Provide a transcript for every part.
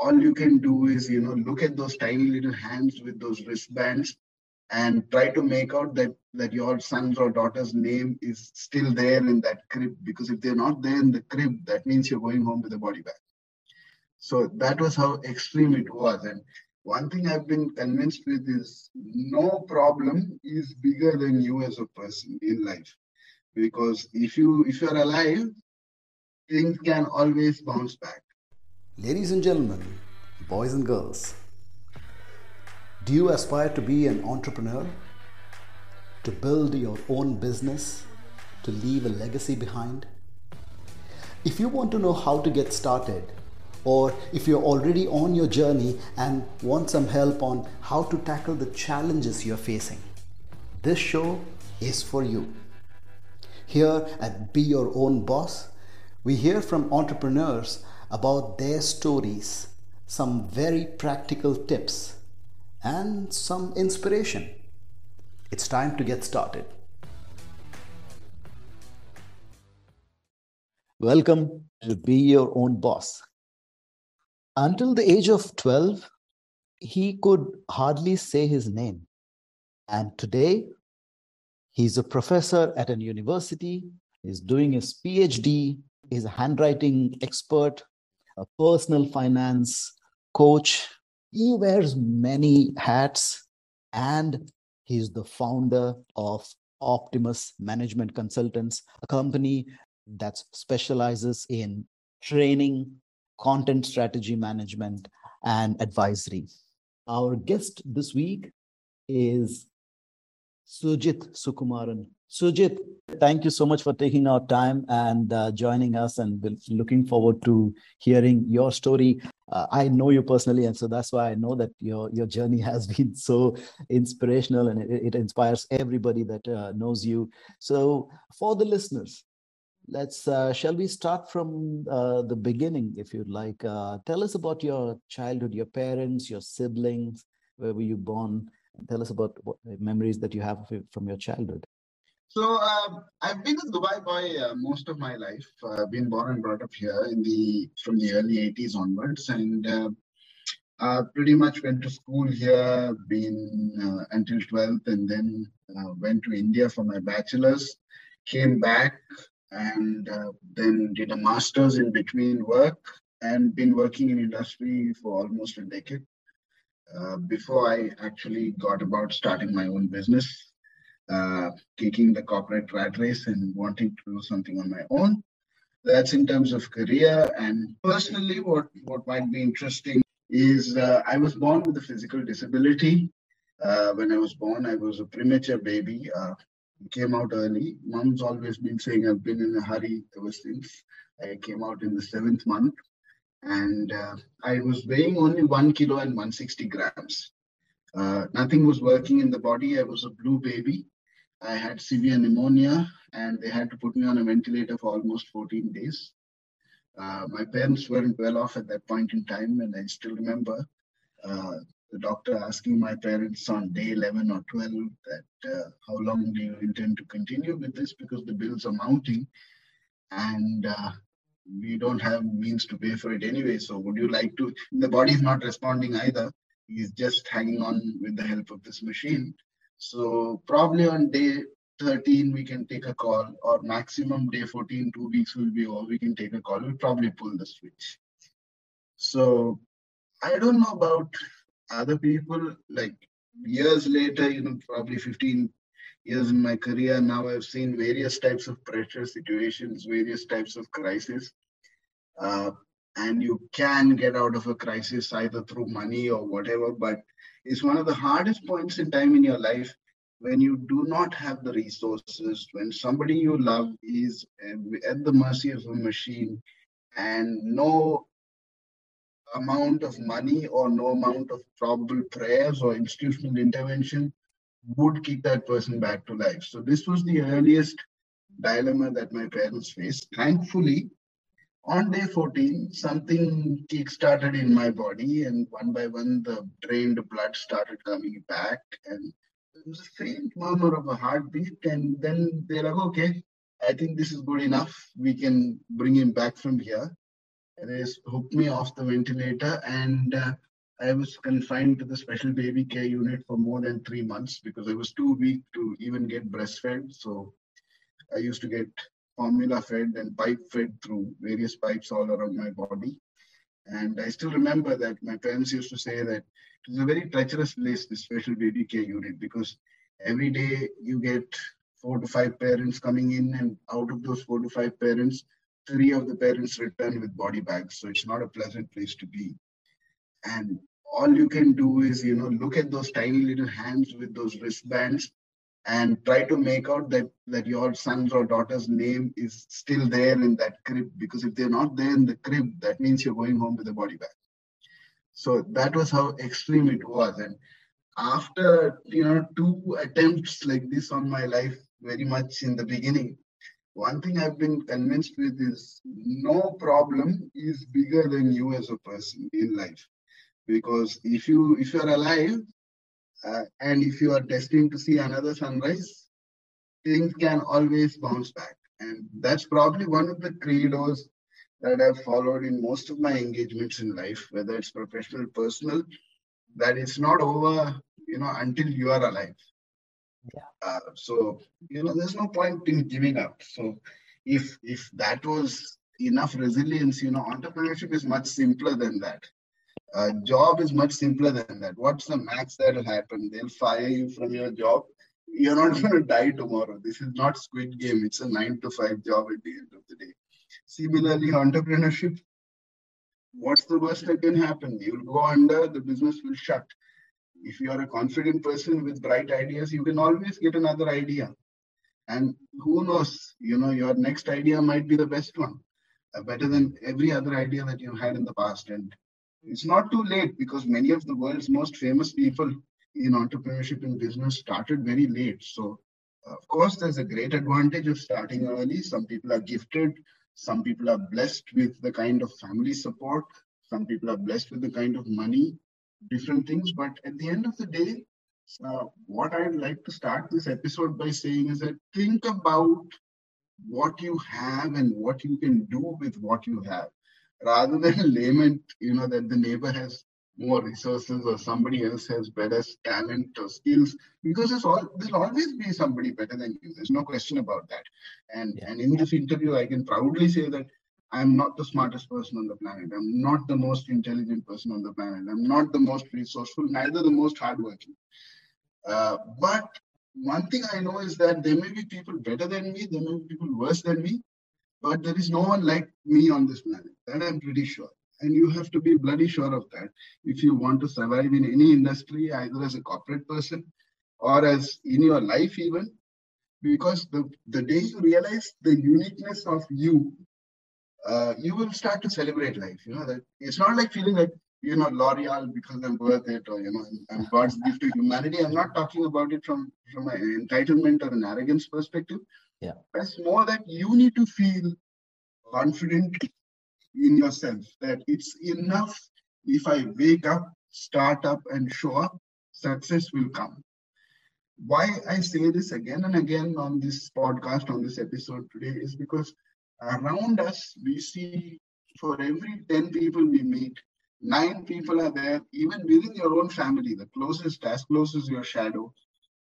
all you can do is, you know, look at those tiny little hands with those wristbands and try to make out that that your son's or daughter's name is still there in that crib because if they're not there in the crib that means you're going home with a body bag. So that was how extreme it was. And one thing i've been convinced with is no problem is bigger than you as a person in life. Because if you if you're alive things can always bounce back ladies and gentlemen boys and girls do you aspire to be an entrepreneur? To build your own business? To leave a legacy behind? If you want to know how to get started, or if you're already on your journey and want some help on how to tackle the challenges you're facing, this show is for you. Here at Be Your Own Boss, we hear from entrepreneurs about their stories, some very practical tips and some inspiration. It's time to get started. Welcome to Be Your Own Boss. Until the age of 12, he could hardly say his name. And today, he's a professor at an university, he's doing his PhD, he's a handwriting expert, a personal finance coach, he wears many hats and he's the founder of Optimus Management Consultants, a company that specializes in training, content strategy management, and advisory. Our guest this week is Sujit Sukumaran. Sujit, thank you so much for taking our time and uh, joining us, and we're looking forward to hearing your story uh, I know you personally, and so that's why I know that your your journey has been so inspirational, and it, it inspires everybody that uh, knows you. So, for the listeners, let's uh, shall we start from uh, the beginning, if you'd like. Uh, tell us about your childhood, your parents, your siblings. Where were you born? Tell us about what memories that you have from your childhood. So uh, I've been a Dubai boy uh, most of my life. Uh, been born and brought up here in the from the early 80s onwards, and uh, uh, pretty much went to school here, been uh, until 12th, and then went to India for my bachelor's. Came back and then did a master's in between work, and been working in industry for almost a decade. before I actually got about starting my own business, uh, kicking the corporate rat race and wanting to do something on my own. That's in terms of career. And personally, what, what might be interesting is uh, I was born with a physical disability. Uh, when I was born, I was a premature baby. Uh, came out early. Mom's always been saying I've been in a hurry ever since. I came out in the seventh month, and uh, I was weighing only one kilo and 160 grams. Uh, nothing was working in the body. I was a blue baby. I had severe pneumonia and they had to put me on a ventilator for almost 14 days. Uh, my parents weren't well off at that point in time, and I still remember uh, the doctor asking my parents on day 11 or 12 that uh, how long do you intend to continue with this because the bills are mounting and uh, we don't have means to pay for it anyway. So would you like to? The body is not responding either. He's just hanging on with the help of this machine. So probably on day 13, we can take a call, or maximum day 14, two weeks will be all we can take a call. We'll probably pull the switch. So I don't know about other people, like years later, you know, probably 15 years in my career, now I've seen various types of pressure situations, various types of crisis. Uh, and you can get out of a crisis either through money or whatever, but it's one of the hardest points in time in your life when you do not have the resources, when somebody you love is at the mercy of a machine and no amount of money or no amount of probable prayers or institutional intervention would kick that person back to life. So this was the earliest dilemma that my parents faced. Thankfully, on day 14, something kick-started in my body, and one by one, the drained blood started coming back, and faint murmur of a heartbeat. And then they're like, okay, I think this is good enough. We can bring him back from here. they hooked me off the ventilator and uh, I was confined to the special baby care unit for more than three months because I was too weak to even get breastfed. So I used to get formula fed and pipe fed through various pipes all around my body. And I still remember that my parents used to say that it was a very treacherous place, this special baby care unit, because every day you get four to five parents coming in, and out of those four to five parents, three of the parents return with body bags. So it's not a pleasant place to be. And all you can do is, you know, look at those tiny little hands with those wristbands and try to make out that that your son's or daughter's name is still there in that crib because if they're not there in the crib that means you're going home with a body bag. So that was how extreme it was. And after you know two attempts like this on my life very much in the beginning one thing i've been convinced with is no problem is bigger than you as a person in life. Because if you if you're alive uh, and if you are destined to see another sunrise, things can always bounce back. And that's probably one of the credos that I've followed in most of my engagements in life, whether it's professional, personal, that it's not over, you know, until you are alive. Yeah. Uh, so, you know, there's no point in giving up. So if if that was enough resilience, you know, entrepreneurship is much simpler than that. A job is much simpler than that. What's the max that will happen? They'll fire you from your job. You're not going to die tomorrow. This is not Squid Game. It's a nine to five job at the end of the day. Similarly, entrepreneurship. What's the worst that can happen? You'll go under. The business will shut. If you are a confident person with bright ideas, you can always get another idea. And who knows? You know, your next idea might be the best one, uh, better than every other idea that you had in the past. And it's not too late because many of the world's most famous people in entrepreneurship and business started very late. So, of course, there's a great advantage of starting early. Some people are gifted, some people are blessed with the kind of family support, some people are blessed with the kind of money, different things. But at the end of the day, uh, what I'd like to start this episode by saying is that think about what you have and what you can do with what you have rather than lament, you know, that the neighbor has more resources or somebody else has better talent or skills because there's all there'll always be somebody better than you. There's no question about that. And yeah. and in this interview i can proudly say that i'm not the smartest person on the planet. I'm not the most intelligent person on the planet. I'm not the most resourceful neither the most hardworking. Uh, but one thing i know is that there may be people better than me there may be people worse than me but there is no one like me on this planet. That I'm pretty sure. And you have to be bloody sure of that if you want to survive in any industry, either as a corporate person or as in your life, even. Because the, the day you realize the uniqueness of you, uh, you will start to celebrate life. You know, that it's not like feeling like, you know, L'Oreal because I'm worth it or, you know, I'm God's gift to humanity. I'm not talking about it from, from an entitlement or an arrogance perspective. Yeah. It's more that you need to feel confident in yourself that it's enough if I wake up, start up, and show up, success will come. Why I say this again and again on this podcast, on this episode today, is because around us, we see for every 10 people we meet, nine people are there, even within your own family, the closest, as close as your shadow,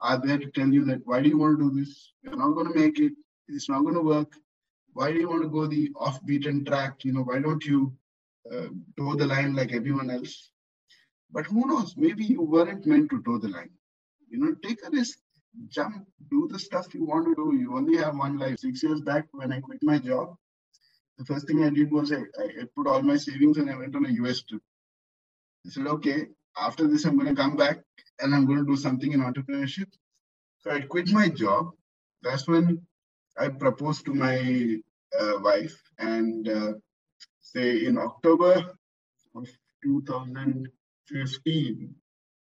are there to tell you that why do you want to do this? You're not going to make it. It's not going to work. Why do you want to go the off-beaten track? You know, why don't you uh, toe the line like everyone else? But who knows? Maybe you weren't meant to toe the line. You know, take a risk, jump, do the stuff you want to do. You only have one life. Six years back, when I quit my job, the first thing I did was I, I put all my savings and I went on a US trip. I said, okay, after this, I'm going to come back and I'm going to do something in entrepreneurship. So I quit my job. That's when I proposed to my uh, wife, and uh, say in October of 2015,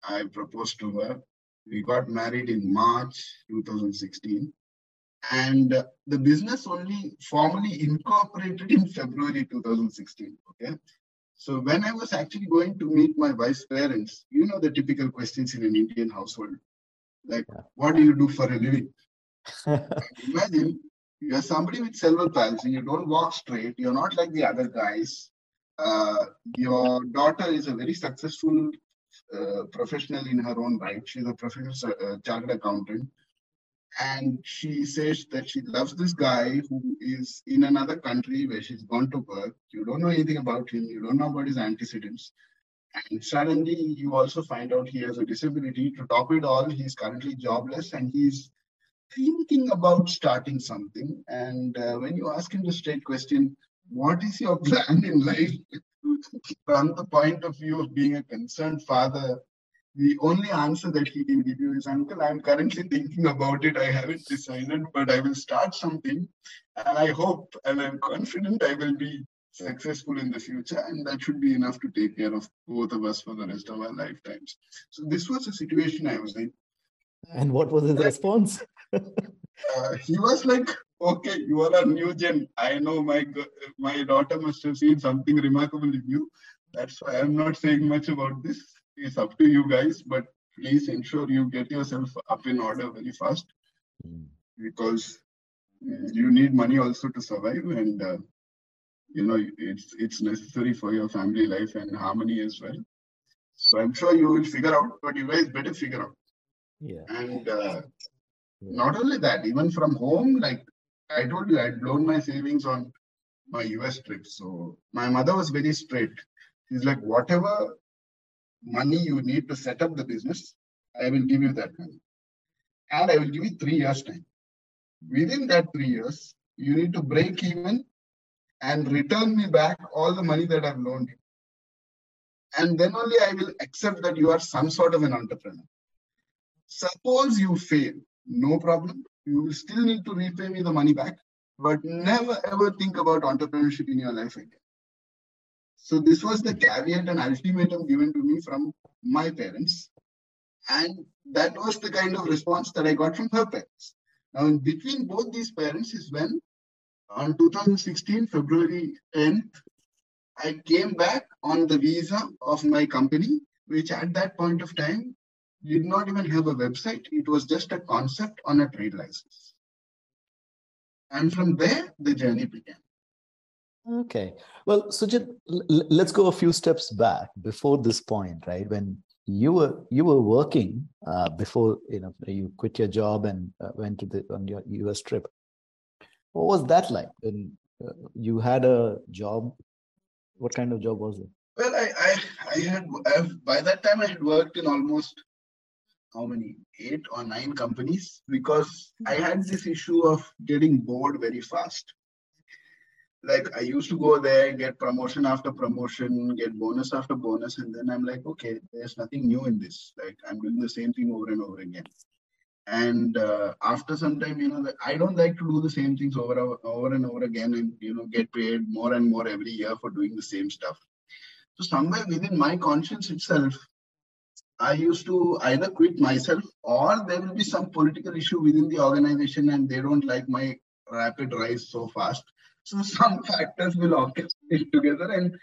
I proposed to her. We got married in March 2016, and uh, the business only formally incorporated in February 2016. Okay, so when I was actually going to meet my wife's parents, you know the typical questions in an Indian household, like what do you do for a living? Imagine you're somebody with cerebral palsy, you don't walk straight, you're not like the other guys, uh, your daughter is a very successful uh, professional in her own right. She's a professional uh, chartered accountant. And she says that she loves this guy who is in another country where she's gone to work. You don't know anything about him. You don't know about his antecedents. And suddenly you also find out he has a disability. To top it all, he's currently jobless and he's thinking about starting something. And uh, when you ask him the straight question, what is your plan in life? From the point of view of being a concerned father, the only answer that he can give you is, Uncle, I'm currently thinking about it. I haven't decided, but I will start something. And I hope and I'm confident I will be successful in the future. And that should be enough to take care of both of us for the rest of our lifetimes. So this was a situation I was in. And what was his response? uh, he was like, okay, you are a new gen. I know my my daughter must have seen something remarkable in you. That's why I'm not saying much about this. It's up to you guys, but please ensure you get yourself up in order very fast mm. because you need money also to survive and uh, you know it's it's necessary for your family life and harmony as well so i'm sure you will figure out but you guys better figure out yeah and uh, yeah. not only that even from home like I told you I'd blown my savings on my US trip. So my mother was very straight. She's like, whatever money you need to set up the business, I will give you that money. And I will give you three years' time. Within that three years, you need to break even and return me back all the money that I've loaned you. And then only I will accept that you are some sort of an entrepreneur. Suppose you fail, no problem you will still need to repay me the money back, but never ever think about entrepreneurship in your life again. So this was the caveat and ultimatum given to me from my parents. And that was the kind of response that I got from her parents. Now, in between both these parents is when on 2016, February 10th, I came back on the visa of my company, which at that point of time did not even have a website. It was just a concept on a trade license. And from there, the journey began. Okay. Well, Sujit, let's go a few steps back before this point, right? When you were you were working uh, before you know you quit your job and uh, went to the on your US trip. What was that like? When uh, you had a job, what kind of job was it? Well, I I, I had I've, by that time I had worked in almost how many eight or nine companies because I had this issue of getting bored very fast. Like I used to go there, get promotion after promotion, get bonus after bonus, and then I'm like, okay, there's nothing new in this. Like I'm doing the same thing over and over again. And uh, after some time, you know, I don't like to do the same things over over and over again, and you know, get paid more and more every year for doing the same stuff. So somewhere within my conscience itself, I used to either quit myself or there will be some political issue within the organization and they don't like my rapid rise so fast. So some factors will orchestrate together and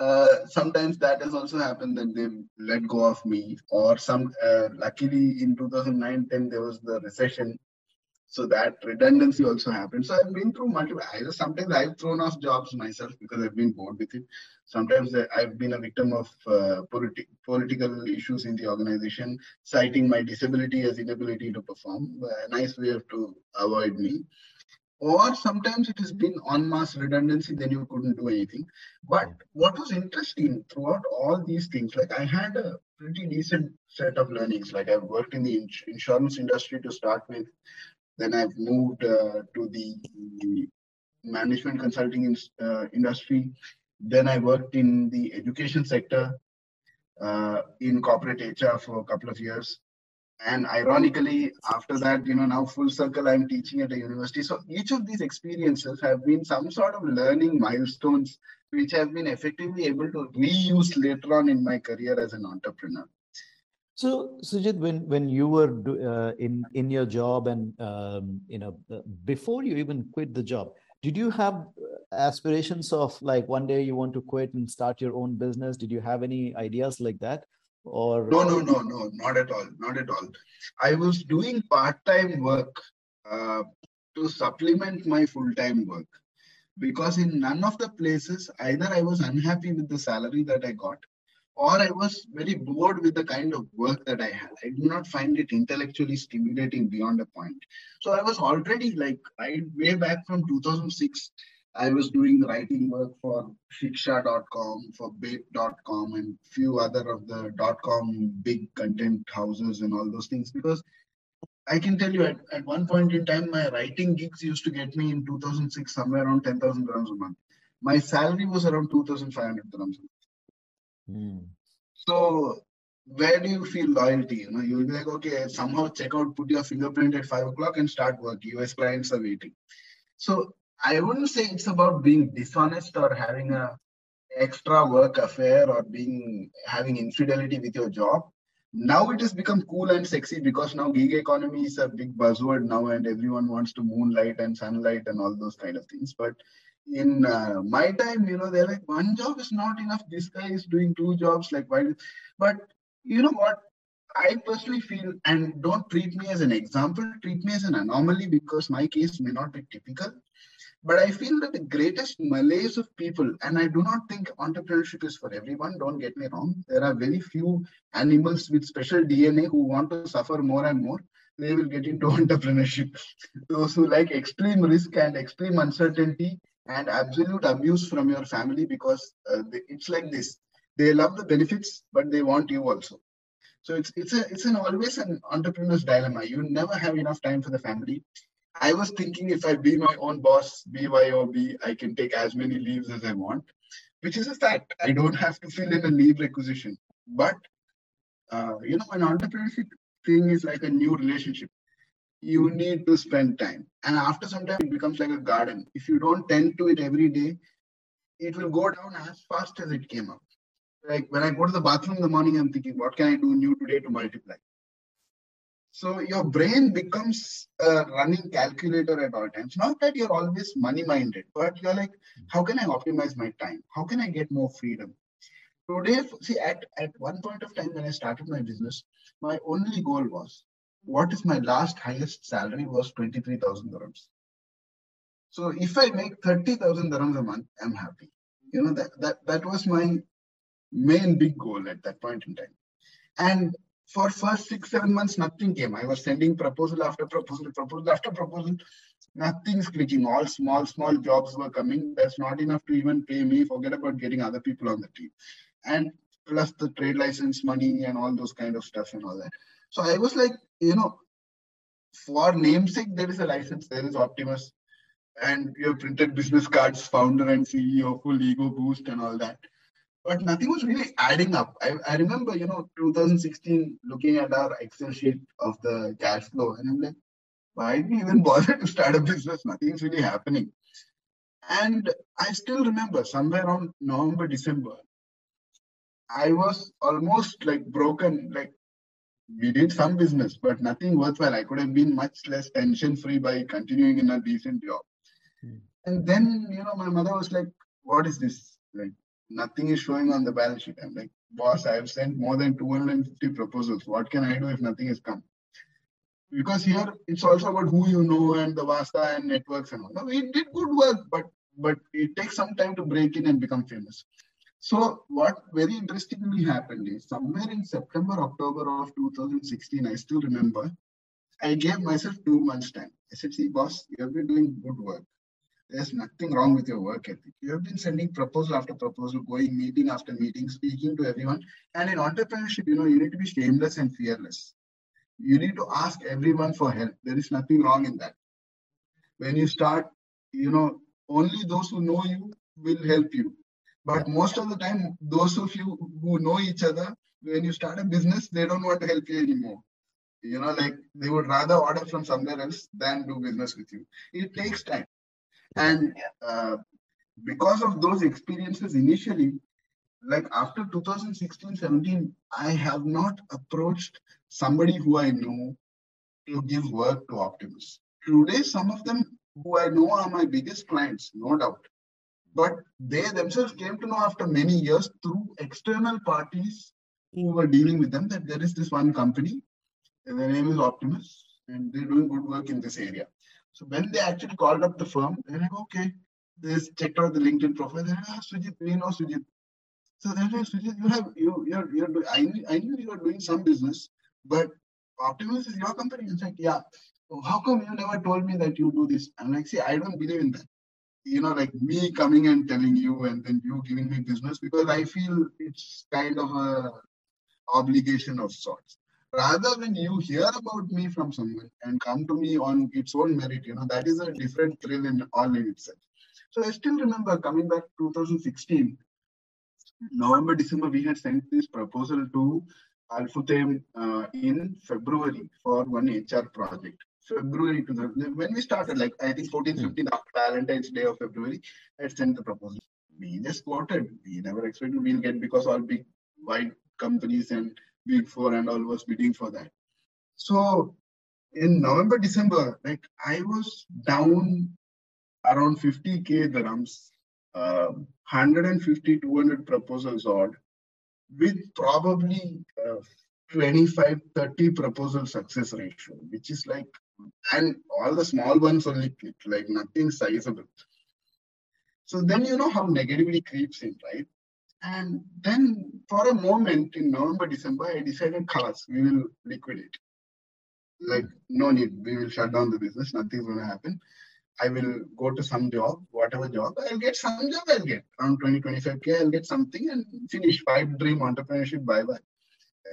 uh, sometimes that has also happened that they let go of me or some uh, luckily in 2009-10 there was the recession so that redundancy also happened. So I've been through multiple. Either sometimes I've thrown off jobs myself because I've been bored with it. Sometimes I've been a victim of uh, politi- political issues in the organization, citing my disability as inability to perform. A nice way to avoid me. Or sometimes it has been en masse redundancy, then you couldn't do anything. But what was interesting throughout all these things, like I had a pretty decent set of learnings. Like I've worked in the ins- insurance industry to start with. Then I've moved uh, to the management consulting in, uh, industry. Then I worked in the education sector uh, in corporate HR for a couple of years. And ironically, after that, you know, now full circle, I'm teaching at a university. So each of these experiences have been some sort of learning milestones, which have been effectively able to reuse later on in my career as an entrepreneur. So, Sujit, when when you were uh, in in your job and um, you know uh, before you even quit the job, did you have uh, aspirations of like one day you want to quit and start your own business? Did you have any ideas like that? Or no, no, no, no, not at all, not at all. I was doing part time work uh, to supplement my full time work. because in none of the places either I was unhappy with the salary that I got or I was very bored with the kind of work that I had. I did not find it intellectually stimulating beyond a point. So I was already like right way back from 2006. I was doing writing work for Shiksha.com, for Bayt.com, and few other of the .com big content houses and all those things because I can tell you at, at one point in time, my writing gigs used to get me in 2006 somewhere around 10,000 dirhams a month. My salary was around 2,500 dirhams a month. Mm. So where do you feel loyalty? You know, you'll be like, okay, somehow check out, put your fingerprint at five o'clock and start work. US clients are waiting. So I wouldn't say it's about being dishonest or having a extra work affair or being having infidelity with your job. Now it has become cool and sexy because now gig economy is a big buzzword now and everyone wants to moonlight and sunlight and all those kind of things. But in uh, my time, you know, they're like, one job is not enough. This guy is doing two jobs. Like, why? But you know what? I personally feel, and don't treat me as an example, treat me as an anomaly because my case may not be typical. But I feel that the greatest malaise of people, and I do not think entrepreneurship is for everyone, don't get me wrong. There are very few animals with special DNA who want to suffer more and more. They will get into entrepreneurship. Those who like extreme risk and extreme uncertainty and absolute abuse from your family because uh, they, it's like this they love the benefits but they want you also so it's it's a it's an always an entrepreneur's dilemma you never have enough time for the family i was thinking if i be my own boss byob i can take as many leaves as i want which is a fact i don't have to fill in a leave requisition but uh, you know an entrepreneurship thing is like a new relationship you need to spend time. And after some time, it becomes like a garden. If you don't tend to it every day, it will go down as fast as it came up. Like when I go to the bathroom in the morning, I'm thinking, what can I do new today to multiply? So your brain becomes a running calculator at all times. Not that you're always money minded, but you're like, how can I optimize my time? How can I get more freedom? Today, see, at, at one point of time when I started my business, my only goal was what if my last highest salary was 23,000 dirhams? So if I make 30,000 dirhams a month, I'm happy. You know, that, that, that was my main big goal at that point in time. And for first six, seven months, nothing came. I was sending proposal after proposal, proposal after proposal. Nothing's clicking. All small, small jobs were coming. That's not enough to even pay me. Forget about getting other people on the team. And plus the trade license money and all those kind of stuff and all that. So I was like, you know, for namesake, there is a license, there is Optimus, and you have printed business cards, founder and CEO, full ego boost and all that. But nothing was really adding up. I, I remember, you know, 2016, looking at our Excel sheet of the cash flow, and I'm like, why did we even bother to start a business? Nothing's really happening. And I still remember somewhere around November, December, I was almost like broken, like we did some business, but nothing worthwhile. I could have been much less tension free by continuing in a decent job. Hmm. And then, you know, my mother was like, What is this? Like, nothing is showing on the balance sheet. I'm like, Boss, I have sent more than 250 proposals. What can I do if nothing has come? Because here it's also about who you know and the Vasta and networks and all. No, we did good work, but but it takes some time to break in and become famous. So what very interestingly happened is somewhere in September, October of 2016, I still remember, I gave myself two months time. I said, see, boss, you have been doing good work. There's nothing wrong with your work ethic. You have been sending proposal after proposal, going meeting after meeting, speaking to everyone. And in entrepreneurship, you know, you need to be shameless and fearless. You need to ask everyone for help. There is nothing wrong in that. When you start, you know, only those who know you will help you but most of the time, those of you who know each other, when you start a business, they don't want to help you anymore. You know, like they would rather order from somewhere else than do business with you. It takes time. And uh, because of those experiences initially, like after 2016 17, I have not approached somebody who I know to give work to Optimus. Today, some of them who I know are my biggest clients, no doubt. But they themselves came to know after many years through external parties who were dealing with them that there is this one company, and their name is Optimus, and they're doing good work in this area. So when they actually called up the firm, they're like, okay, they checked out the LinkedIn profile. They ah, Sujit, we know Sujit. So they're like, Sujit, you have you you're you're doing, I knew, I knew you were doing some business, but Optimus is your company. It's like, yeah. How come you never told me that you do this? I'm like, see, I don't believe in that. You know, like me coming and telling you and then you giving me business because I feel it's kind of a obligation of sorts rather when you hear about me from someone and come to me on its own merit, you know, that is a different thrill in all in itself. So I still remember coming back 2016, November, December, we had sent this proposal to Al-Futtaim uh, in February for one HR project. February to the, when we started, like I think 14, 15 after Valentine's Day of February, I had sent the proposal. We just quoted. We never expected we'll get because all big wide companies and four and all was bidding for that. So in November, December, like I was down around 50k dirhams, uh, 150, 200 proposals odd, with probably uh, 25, 30 proposal success ratio, which is like, and all the small ones only like nothing sizable. So then you know how negativity creeps in, right? And then for a moment in November, December, I decided, Khalas, we will liquidate. Like, no need, we will shut down the business, nothing's going to happen. I will go to some job, whatever job, I'll get some job, I'll get around 20, 25K, I'll get something and finish. Pipe dream entrepreneurship, bye bye.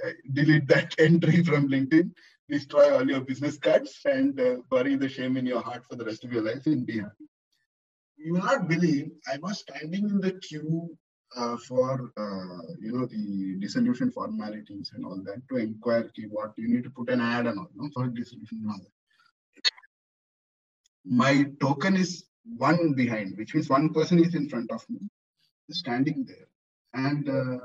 Uh, delete that entry from LinkedIn, destroy all your business cards, and uh, bury the shame in your heart for the rest of your life and be happy. You will not believe I was standing in the queue uh, for uh, you know the dissolution formalities and all that to inquire ki what you need to put an ad and all no, for dissolution and all that. My token is one behind, which means one person is in front of me, standing there, and uh,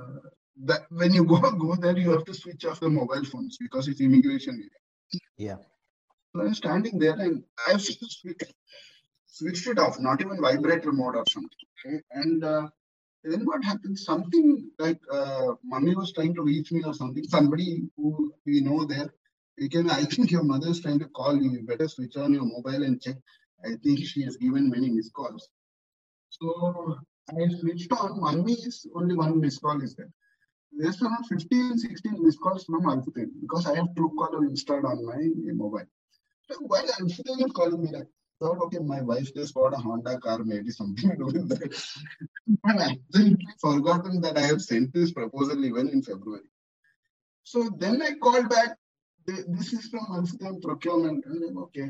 that when you go go there, you have to switch off the mobile phones because it's immigration area. Yeah. So I'm standing there and I've switched, switched it off, not even vibrator mode or something. Okay? And uh, then what happened? Something like uh, mommy was trying to reach me or something. Somebody who we know there. We can, I think your mother is trying to call you. You better switch on your mobile and check. I think she has given many missed calls. So I switched on. Mommy is only one missed call is there. There's around 15, 16 missed calls from Al-Futtaim because I have Truecaller installed on my mobile. So why Al-Futtaim is calling me that? Thought, okay, my wife just bought a Honda car, maybe something to do with that. but I absolutely forgotten that I have sent this proposal even in February. So then I called back. This is from Alstom procurement. And I'm okay.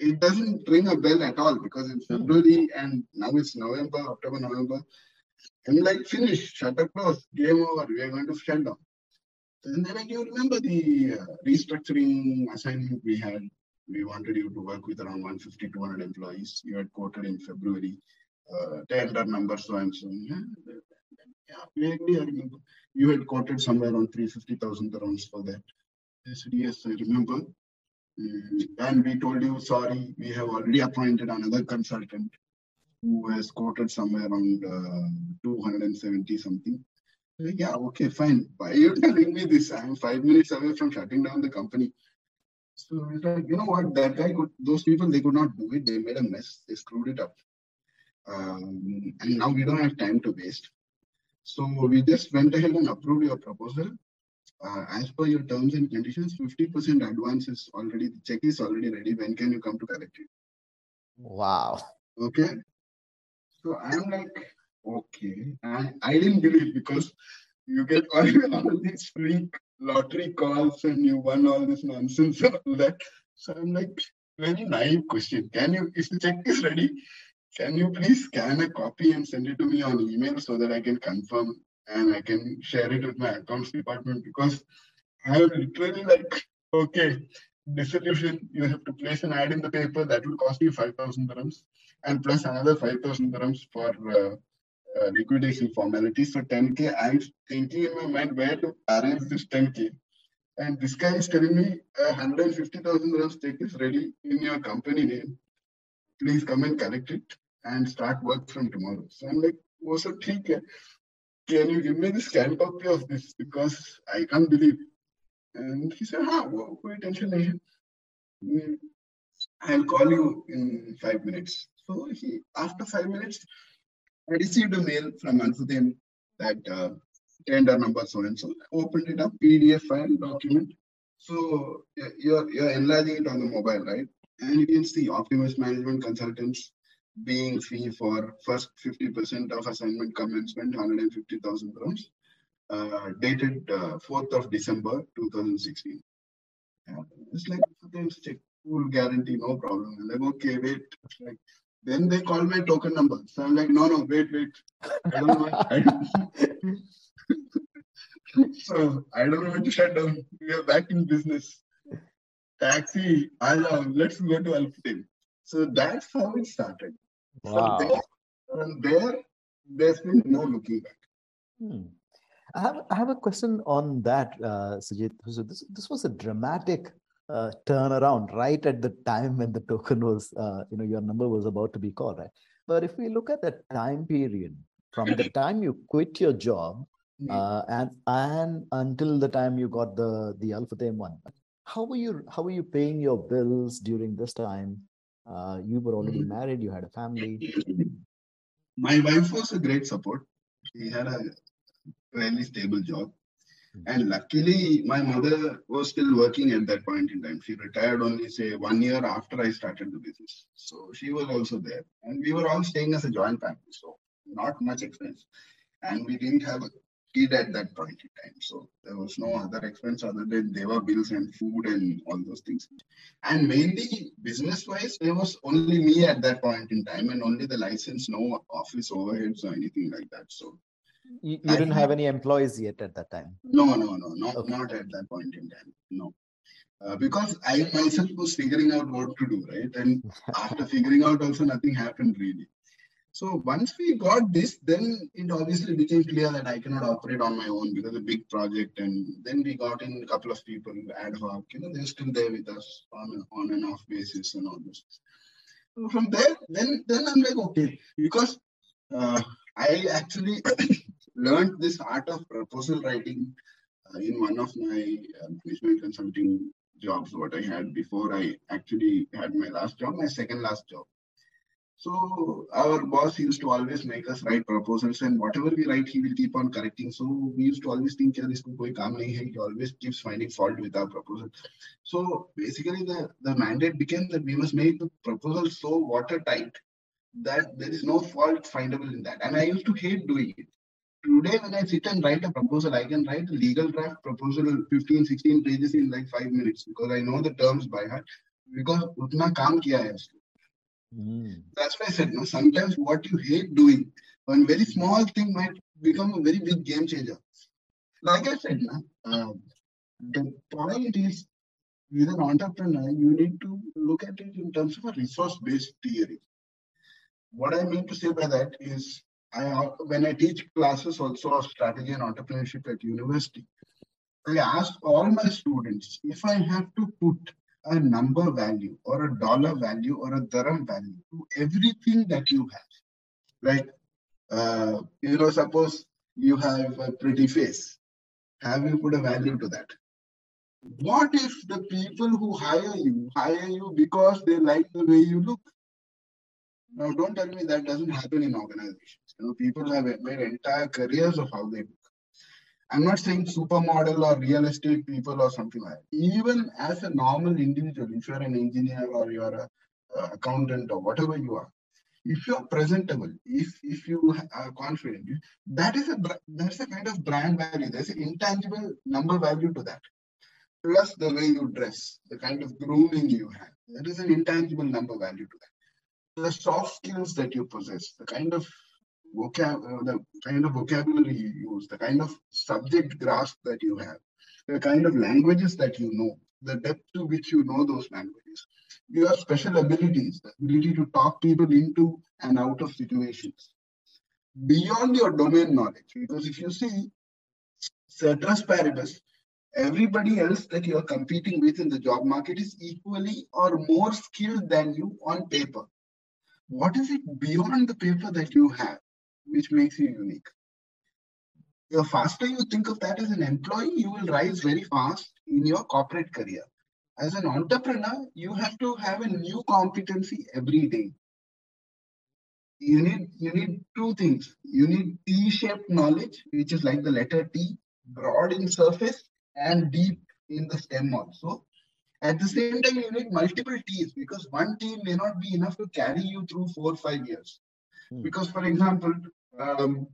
It doesn't ring a bell at all because in February and now it's November, October, November. I'm like, finish, shut up, close, game over. We are going to shut down. And then I can remember the uh, restructuring assignment we had we wanted you to work with around 150, to 200 employees. You had quoted in February, uh, tender number so and so. Yeah, yeah, I remember. You had quoted somewhere around 350,000 dirhams for that. I said, yes, I remember. Mm, and we told you, sorry, we have already appointed another consultant who has quoted somewhere around uh, 270 something. Yeah, okay, fine. Why are you telling me this? I'm five minutes away from shutting down the company. So it's like, you know what, that guy could, those people, they could not do it. They made a mess. They screwed it up. Um, and now we don't have time to waste. So we just went ahead and approved your proposal. Uh, as per your terms and conditions, 50% advance is already, the check is already ready. When can you come to collect it? Wow. Okay. So I'm like, okay. And I didn't believe because you get all, all these freak lottery calls and you won all this nonsense and all that. So I'm like, very naive question. Can you, if the check is ready, can you please scan a copy and send it to me on email so that I can confirm and I can share it with my accounts department? Because I am literally like, okay, dissolution, you have to place an ad in the paper that will cost you 5,000 dirhams and plus another 5,000 dirhams for uh, uh, liquidation formalities. So 10K, I'm thinking in my mind where to arrange this 10K. And this guy is telling me a 150,000 dirham stake is ready in your company name. Please come and collect it and start work from tomorrow. So I'm like, oh, so okay. Can you give me the scan copy of this? Because I can't believe. And he said, ah, wait, attention. I'll call you in five minutes. So he, after five minutes, I received a mail from Al-Futtaim that uh, tender number so and so. Opened it up, PDF file document. So you're you're enlarging it on the mobile, right? And you can see Optimus Management Consultants being fee for first 50% of assignment commencement, 150,000 crowns, uh, dated uh, 4th of December 2016. Yeah, it's like check full guarantee, no problem. And like, okay, wait. Like, then they call my token number. So I'm like, no, no, wait, wait. I don't know. I don't, so I don't want to shut down. We are back in business. Taxi, I Allah, let's go to Al-Futtaim. So that's how it started. Wow. From there, from there, there's been no looking back. Hmm. I have, I have a question on that, uh, Sujit. So this, this was a dramatic uh, turnaround right at the time when the token was, uh, you know, your number was about to be called, right? But if we look at the time period from the time you quit your job Hmm. uh, and and until the time you got the the Al-Futtaim one, how were you how were you paying your bills during this time? Uh, you were already Mhm. married, you had a family. My wife was a great support. She had a fairly stable job. And luckily, my mother was still working at that point in time. She retired only, say, one year after I started the business. So she was also there. And we were all staying as a joint family. So not much expense. And we didn't have a kid at that point in time. So there was no other expense other than DEWA bills and food and all those things. And mainly business wise, there was only me at that point in time and only the license, no office overheads or anything like that. So You, you didn't have any employees yet at that time. no, no, no, not, Okay. not at that point in time. No. Uh, because I myself was figuring out what to do, right? And after figuring out, also nothing happened really. So once we got this, then it obviously became clear that I cannot operate on my own because a big project. And then we got in a couple of people ad hoc, you know, they're still there with us on, an- on and off basis and all this. So from there, then then I'm like, okay, because uh, I actually learned this art of proposal writing uh, in one of my uh, management consulting jobs, what I had before I actually had my last job, my second last job. So our boss used to always make us write proposals, and whatever we write, he will keep on correcting. So we used to always think, yeah, this koi. He always keeps finding fault with our proposal. So basically, the, the mandate became that we must make the proposal so watertight that there is no fault findable in that. And I used to hate doing it. Today, when I sit and write a proposal, I can write a legal draft proposal 15, 16 pages in like five minutes because I know the terms by heart. Because utna kaam kiya hai. Mm. That's why I said, no, sometimes what you hate doing, one very small thing might become a very big game changer. Like I said, no, uh, the point is with an entrepreneur, you need to look at it in terms of a resource-based theory. What I mean to say by that is, I when I teach classes also of strategy and entrepreneurship at university, I ask all my students if I have to put a number value or a dollar value or a dirham value to everything that you have. Like, uh, you know, suppose you have a pretty face. Have you put a value to that? What if the people who hire you hire you because they like the way you look? Now, don't tell me that doesn't happen in organizations. You know, people have made entire careers of how they look. I'm not saying supermodel or real estate people or something like that. Even as a normal individual, if you're an engineer or you're a, a accountant or whatever you are, if you're presentable, if if you are confident, that is a that's a kind of brand value. There's an intangible number value to that. Plus the way you dress, the kind of grooming you have, that is an intangible number value to that. The soft skills that you possess, the kind of vocab, uh, the kind of vocabulary you use, the kind of subject grasp that you have, the kind of languages that you know, the depth to which you know those languages, your special abilities, the ability to talk people into and out of situations beyond your domain knowledge. Because if you see, ceteris paribus, everybody else that you are competing with in the job market is equally or more skilled than you on paper. What is it beyond the paper that you have which makes you unique? The faster you think of that as an employee, you will rise very fast in your corporate career. As an entrepreneur, you have to have a new competency every day. you need you need two things. You need T-shaped knowledge, which is like the letter T, broad in surface and deep in the stem also. At the same time, you need multiple T's because one T may not be enough to carry you through four or five years. Hmm. Because, for example, um,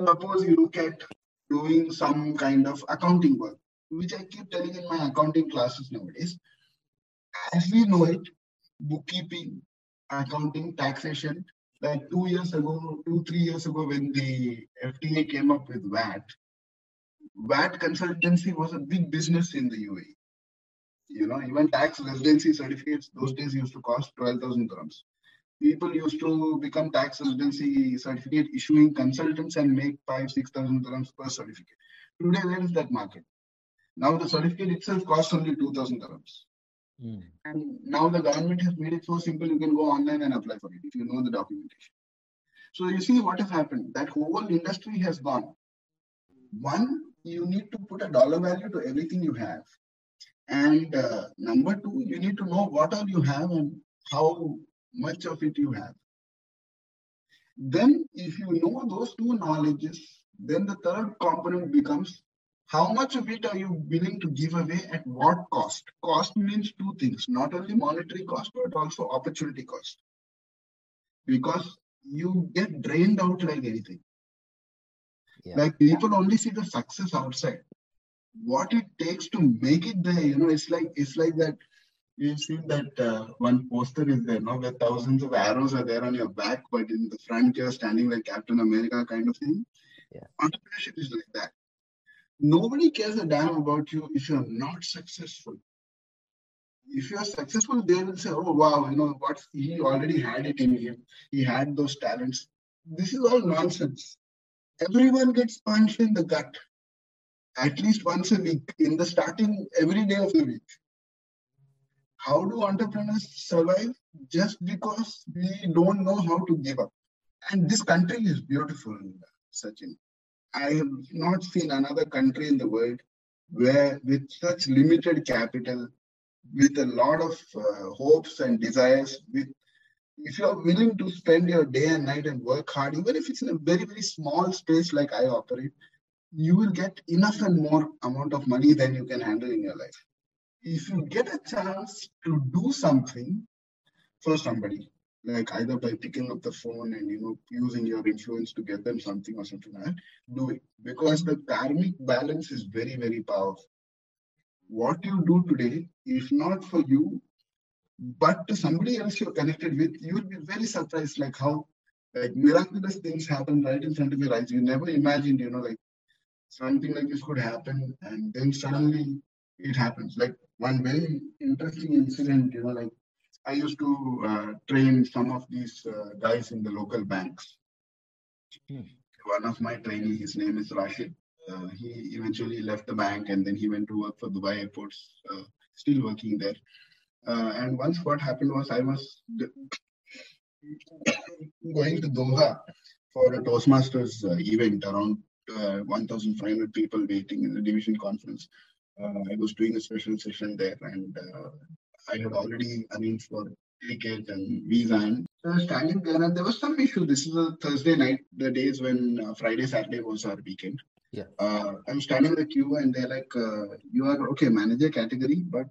suppose you look at doing some kind of accounting work, which I keep telling in my accounting classes nowadays. As we know it, bookkeeping, accounting, taxation, like two years ago, two, three years ago, when the FTA came up with VAT, VAT consultancy was a big business in the UAE. You know, even tax residency certificates those days used to cost 12,000 dirhams. People used to become tax residency certificate issuing consultants and make five, 6,000 dirhams per certificate. Today, where is that market? Now the certificate itself costs only 2,000 dirhams. Mm. And now the government has made it so simple you can go online and apply for it if you know the documentation. So you see what has happened. That whole industry has gone. One, you need to put a dollar value to everything you have. And uh, number two, you need to know what all you have and how much of it you have. Then, if you know those two knowledges, then the third component becomes how much of it are you willing to give away at what cost? Cost means two things not only monetary cost, but also opportunity cost. Because you get drained out like anything. Yeah. Like people only see the success outside what it takes to make it there. You know, it's like it's like that. You've seen that uh, one poster is there, no, where thousands of arrows are there on your back, but in the front you're standing like Captain America kind of thing. Yeah. Entrepreneurship is like that. Nobody cares a damn about you if you're not successful. If you are successful, they will say, "Oh wow, you know what? He already had it in him. He had those talents." This is all nonsense. Everyone gets punched in the gut at least once a week in the starting every day of the week. How do entrepreneurs survive? Just because we don't know how to give up. And this country is beautiful, Sachin. I have not seen another country in the world where, with such limited capital, with a lot of uh, hopes and desires, with if you are willing to spend your day and night and work hard, even if it's in a very, very small space like I operate, you will get enough and more amount of money than you can handle in your life. If you get a chance to do something for somebody, like either by picking up the phone and you know using your influence to get them something or something like that, do it because the karmic balance is very very powerful. What you do today, if not for you, but to somebody else you're connected with, you will be very surprised like how like miraculous things happen right in front of your eyes. You never imagined, you know, like something like this could happen and then suddenly it happens like one very interesting incident you know like i used to uh, train some of these uh, guys in the local banks hmm. one of my trainees his name is rashid uh, he eventually left the bank and then he went to work for dubai airports uh, still working there uh, and once what happened was i was going to doha for a toastmasters uh, event around uh, 1,500 people waiting in the division conference. Uh, I was doing a special session there and uh, I had already arranged for tickets and visa and so standing there and there was some issue. This is a Thursday night, the days when uh, Friday, Saturday was our weekend. Yeah. Uh, I'm standing in the queue and they're like, uh, you are okay, manager category, but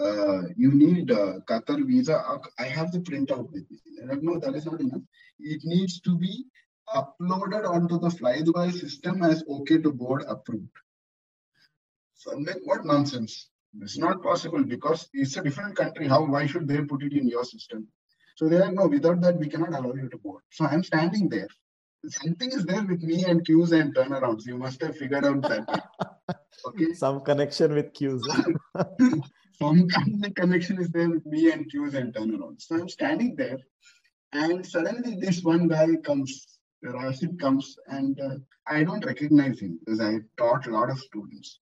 uh, you need uh, Qatar visa. I have the printout with me. Like, no, that is not enough. It needs to be uploaded onto the flydubai system as okay to board approved. So I'm like, what nonsense? It's not possible because it's a different country. How why should they put it in your system? So they're like, no, without that, we cannot allow you to board. So I'm standing there. Something is there with me and queues and turnarounds. You must have figured out that. Okay. Some connection with queues. Some kind of connection is there with me and queues and turnarounds. So I'm standing there, and suddenly this one guy comes Rashid comes and uh, I don't recognize him because I taught a lot of students.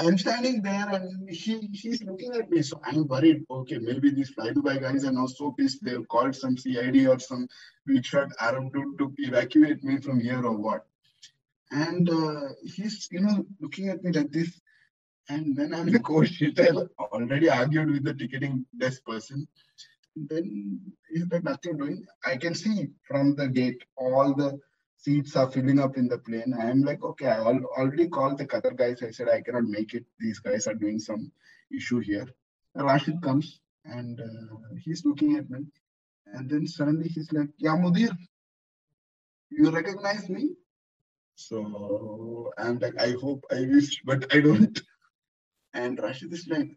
I'm standing there and he, he's looking at me. So I'm worried. Okay, maybe these fly Dubai guys are now so pissed they've called some CID or some big shot Arab dude to evacuate me from here or what. And uh, he's, you know, looking at me like this. And then I'm like, oh shit, I already argued with the ticketing desk person. Then is there nothing doing? I can see from the gate all the seats are filling up in the plane. I am like, okay, I already called the Qatar guys. I said I cannot make it. These guys are doing some issue here. Rashid comes and uh, he's looking at me. And then suddenly he's like, Yeah, Mudir, you recognize me? So I'm like, I hope I wish, but I don't. And Rashid is like,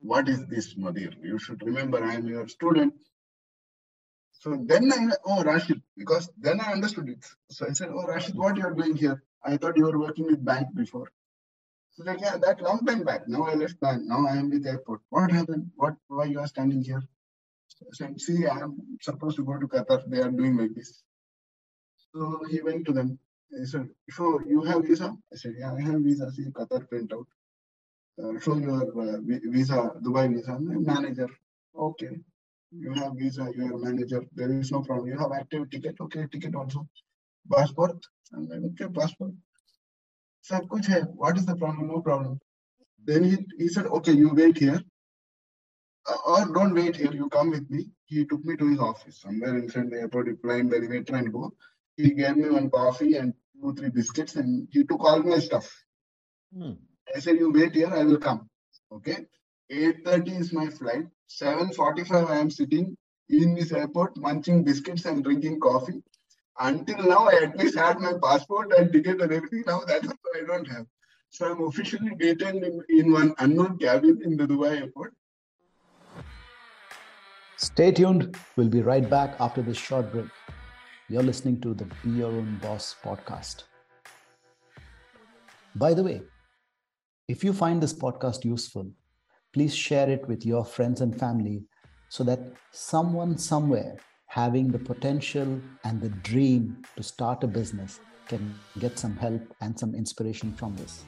What is this, Mudir? You should remember I am your student. So then I, oh, Rashid, because then I understood it. So I said, oh, Rashid, what you are doing here? I thought you were working with bank before. So like, yeah, that long time back. Now I left bank. Now I am with the airport. What happened? What? Why you are standing here? So I said, see, I am supposed to go to Qatar. They are doing like this. So he went to them. He said, so you have visa? I said, yeah, I have visa. See, Qatar print out. Uh, show your uh, visa, Dubai visa. Manager. Okay you have visa, you are manager, there is no problem. You have active ticket, okay, ticket also. Passport, I'm like, okay, passport. Sir, kuch hai. What is the problem? No problem. Then he, he said, okay, you wait here. Uh, or don't wait here, you come with me. He took me to his office, somewhere inside the airport, he climbed the elevator and go. He gave me one coffee and two, three biscuits, and he took all my stuff. Hmm. I said, you wait here, I will come. Okay. 8.30 is my flight. 7.45 I am sitting in this airport munching biscuits and drinking coffee. Until now, I at least had my passport and ticket and everything. Now that I don't have. So I'm officially detained in, in one unknown cabin in the Dubai airport. Stay tuned. We'll be right back after this short break. You're listening to the Be Your Own Boss podcast. By the way, if you find this podcast useful, please share it with your friends and family so that someone somewhere having the potential and the dream to start a business can get some help and some inspiration from this.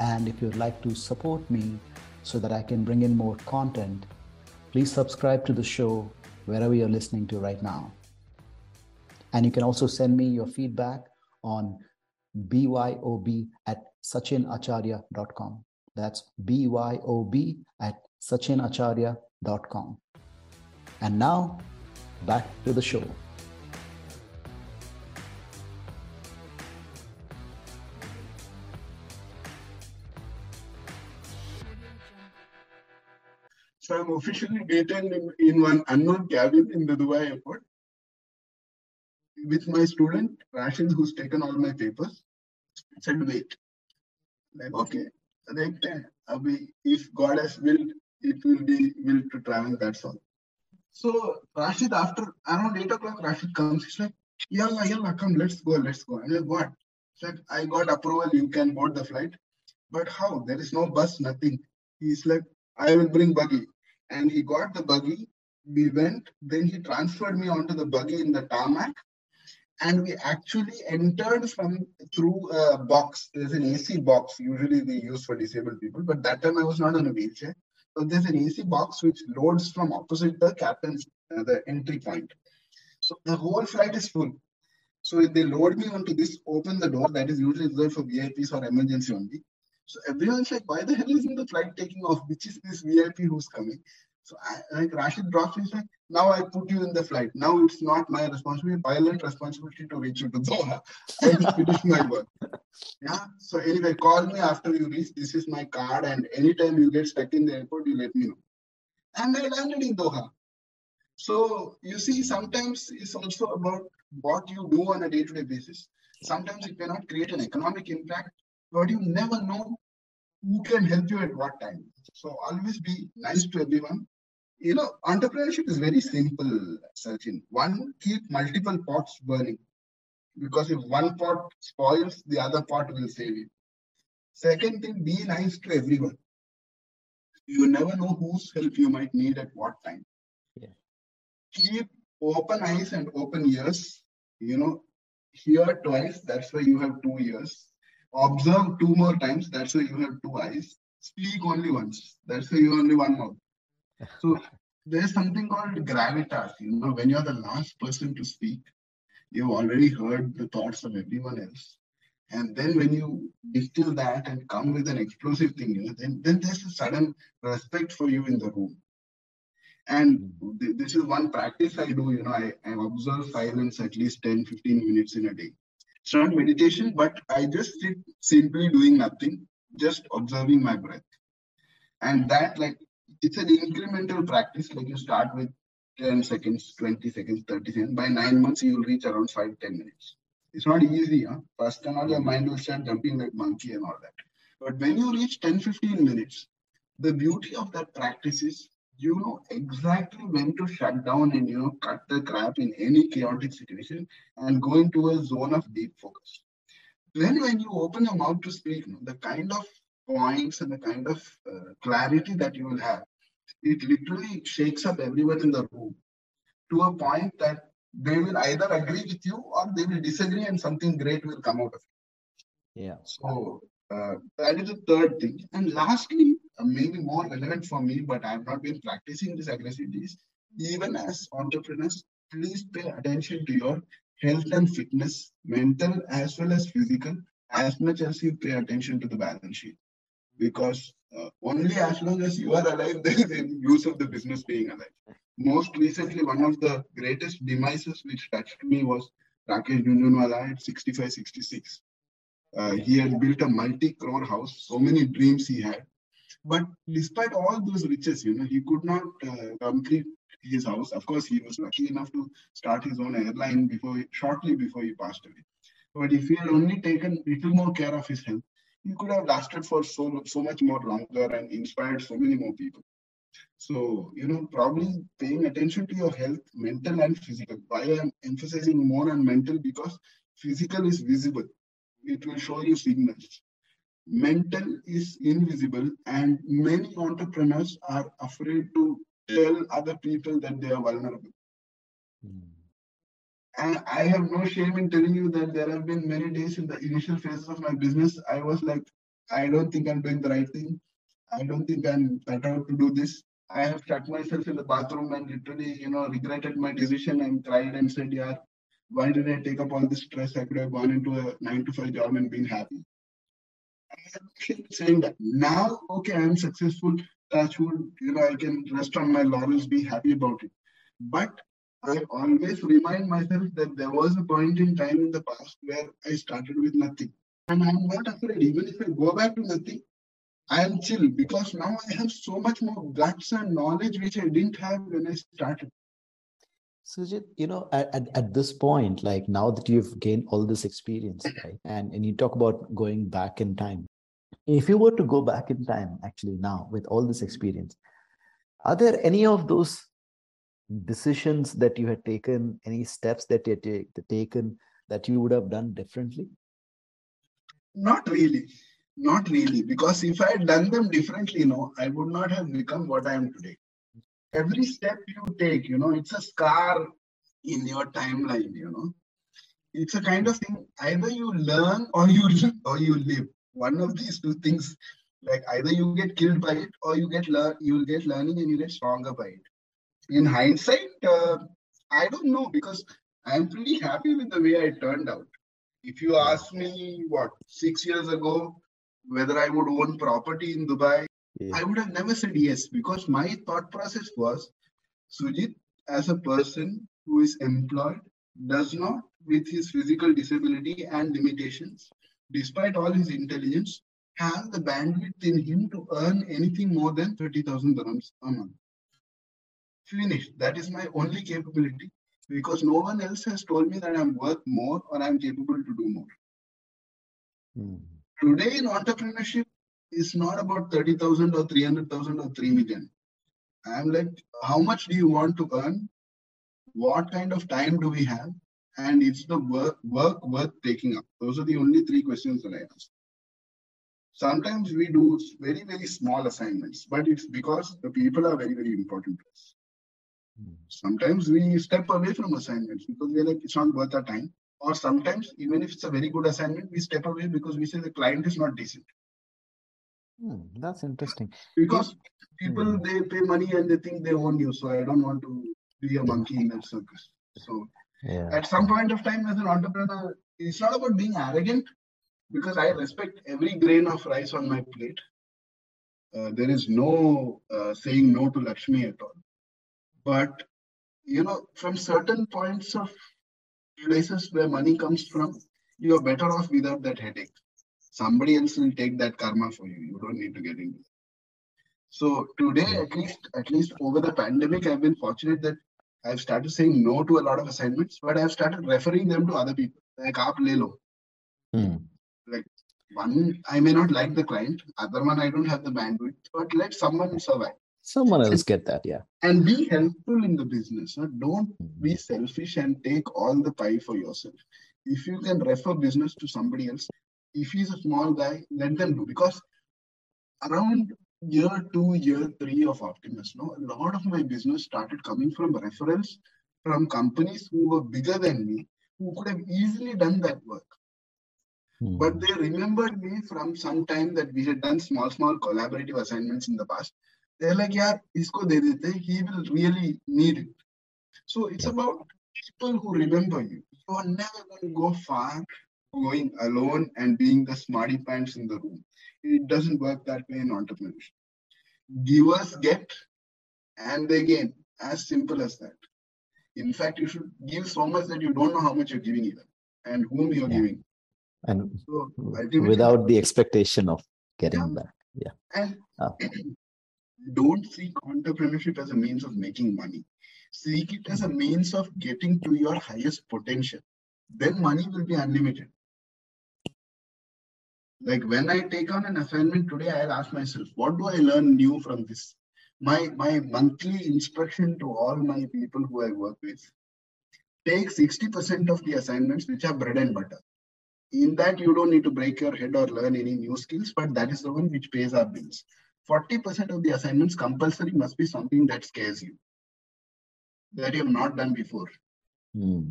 And if you'd like to support me so that I can bring in more content, please subscribe to the show wherever you're listening to right now. And you can also send me your feedback on byob at sachinacharya.com. That's BYOB at sachinacharya.com. And now, back to the show. So I'm officially detained in, in one unknown cabin in the Dubai airport with my student, Rashid, who's taken all my papers. Said, wait. Like, okay, connected. Uh, Abhi, if God has willed, it will be willed to travel. That's all. So Rashid, after around eight o'clock, Rashid comes. He's like, "Yalla, yalla, come, let's go, let's go." I'm like, "What?" He's like, "I got approval. You can board the flight." But how? There is no bus, nothing. He's like, "I will bring buggy," and he got the buggy. We went. Then he transferred me onto the buggy in the tarmac and we actually entered from through a box. There's an AC box usually they use for disabled people, but that time I was not on a wheelchair. So there's an AC box which loads from opposite the captain's uh, the entry point. So the whole flight is full. So if they load me onto this, open the door that is usually reserved for VIPs or emergency only. So everyone's like, why the hell isn't the flight taking off? Which is this VIP who's coming? So I, like Rashid drops me, like, now I put you in the flight. Now it's not my responsibility, pilot responsibility to reach you to Doha. I will finish my work. Yeah. So anyway, call me after you reach. This is my card, and anytime you get stuck in the airport, you let me know. And I landed in Doha. So you see, sometimes it's also about what you do on a day-to-day basis. Sometimes it may not create an economic impact, but you never know who can help you at what time. So always be nice to everyone you know, entrepreneurship is very simple, Sachin. One, keep multiple pots burning. Because if one pot spoils, the other pot will save you. Second thing, be nice to everyone. You never know whose help you might need at what time. Yeah. Keep open eyes and open ears. You know, hear twice, that's why you have two ears. Observe two more times, that's why you have two eyes. Speak only once, that's why you have only one mouth. So there's something called gravitas. You know, when you're the last person to speak, you've already heard the thoughts of everyone else. And then when you distill that and come with an explosive thing, you know, then, then there's a sudden respect for you in the room. And th- this is one practice I do, you know, I, I observe silence at least 10, 15 minutes in a day. It's not meditation, but I just sit simply doing nothing, just observing my breath. And that, like, it's an incremental practice. Like you start with 10 seconds, 20 seconds, 30 seconds. By nine months, you will reach around five, 10 minutes. It's not easy. Huh? First and all, your mm-hmm. mind will start jumping like monkey and all that. But when you reach 10, 15 minutes, the beauty of that practice is you know exactly when to shut down and you know cut the crap in any chaotic situation and go into a zone of deep focus. Then when you open your mouth to speak, you know, the kind of points and the kind of uh, clarity that you will have, it literally shakes up everyone in the room to a point that they will either agree with you or they will disagree and something great will come out of it. Yeah. So uh, that is the third thing. And lastly, uh, maybe more relevant for me, but I have not been practicing this aggressiveness. Even as entrepreneurs, please pay attention to your health and fitness, mental as well as physical, as much as you pay attention to the balance sheet. Because uh, only as long as you are alive, there is any use of the business being alive. Most recently, one of the greatest demises which touched me was Rakesh Jhunjhunwala at 65, 66. Uh, he had built a multi-crore house, so many dreams he had. But despite all those riches, you know, he could not uh, complete his house. Of course, he was lucky enough to start his own airline before, shortly before he passed away. But if he had only taken little more care of his health, he could have lasted for so so much more longer and inspired so many more people. So, you know, probably paying attention to your health, mental and physical. Why I'm emphasizing more on mental because physical is visible. It will show you signals. Mental is invisible, and many entrepreneurs are afraid to tell other people that they are vulnerable. Mm. And I have no shame in telling you that there have been many days in the initial phases of my business, I was like, I don't think I'm doing the right thing. I don't think I'm better to do this. I have shut myself in the bathroom and literally, you know, regretted my decision and cried and said, yeah, why did I take up all this stress? I could have gone into a nine to five job and been happy. Saying that now, okay, I'm successful. Touch wood, you know, I can rest on my laurels, be happy about it. But I always remind myself that there was a point in time in the past where I started with nothing. And I'm not afraid, even if I go back to nothing, I am chill because now I have so much more guts and knowledge which I didn't have when I started. Sujit, you know, at, at, at, this point, like now that you've gained all this experience, right? And, and you talk about going back in time. If you were to go back in time, actually, now with all this experience, are there any of those decisions that you had taken, any steps that you had taken that you would have done differently? Not really. Not really. Because if I had done them differently, you know, I would not have become what I am today every step you take, you know, it's a scar in your timeline, you know. It's a kind of thing, either you learn or you or you live. One of these two things, like either you get killed by it or you get learn you will get learning and you get stronger by it. In hindsight, uh, I don't know because I'm pretty happy with the way I turned out. If you ask me what six years ago whether I would own property in Dubai yeah. I would have never said yes because my thought process was Sujit, as a person who is employed, does not, with his physical disability and limitations, despite all his intelligence, have the bandwidth in him to earn anything more than 30,000 dirhams a month. Finished. That is my only capability because no one else has told me that I'm worth more or I'm capable to do more. Mm. Today in entrepreneurship, is not about 30,000 or 300,000 or 3 million. I'm like, how much do you want to earn? What kind of time do we have? And is the work, work worth taking up. Those are the only three questions that I ask. Sometimes we do very, very small assignments, but it's because the people are very, very important to us. Hmm. Sometimes we step away from assignments because we're like, it's not worth our time. Or sometimes, even if it's a very good assignment, we step away because we say the client is not decent. Hmm, that's interesting. Because people hmm. they pay money and they think they own you. So I don't want to be a monkey in that circus. So yeah. at some point of time as an entrepreneur, it's not about being arrogant because I respect every grain of rice on my plate. Uh, there is no uh, saying no to Lakshmi at all. But you know, from certain points of places where money comes from, you're better off without that headache. Somebody else will take that karma for you. You don't need to get into it. So today, at least, at least over the pandemic, I've been fortunate that I've started saying no to a lot of assignments, but I've started referring them to other people. Like aap le lo. Hmm. Like one, I may not like the client. Other one, I don't have the bandwidth. But let someone survive Someone else get that, yeah. and be helpful in the business. huh? Don't Hmm. be selfish and take all the pie for yourself. If you can refer business to somebody else, if he's a small guy, let them do because around year two, year three of Optimus, no, a lot of my business started coming from referrals from companies who were bigger than me, who could have easily done that work. Hmm. But they remembered me from some time that we had done small, small collaborative assignments in the past. They're like, yeah, isko de dete, he will really need it. So it's about people who remember you. You are never going to go far going alone and being the smarty pants in the room. It doesn't work that way in entrepreneurship. Givers get and they gain. As simple as that. In fact, you should give so much that you don't know how much you're giving even and whom you're Yeah. giving. and So without the expectation of getting Yeah. back. Yeah. And Ah. Don't seek entrepreneurship as a means of making money. Seek it as a means of getting to your highest potential. Then money will be unlimited. Like when I take on an assignment today, I'll ask myself, what do I learn new from this? My my monthly instruction to all my people who I work with. Take 60% of the assignments which are bread and butter. In that, you don't need to break your head or learn any new skills, but that is the one which pays our bills. 40% of the assignments compulsory must be something that scares you, that you have not done before. Hmm.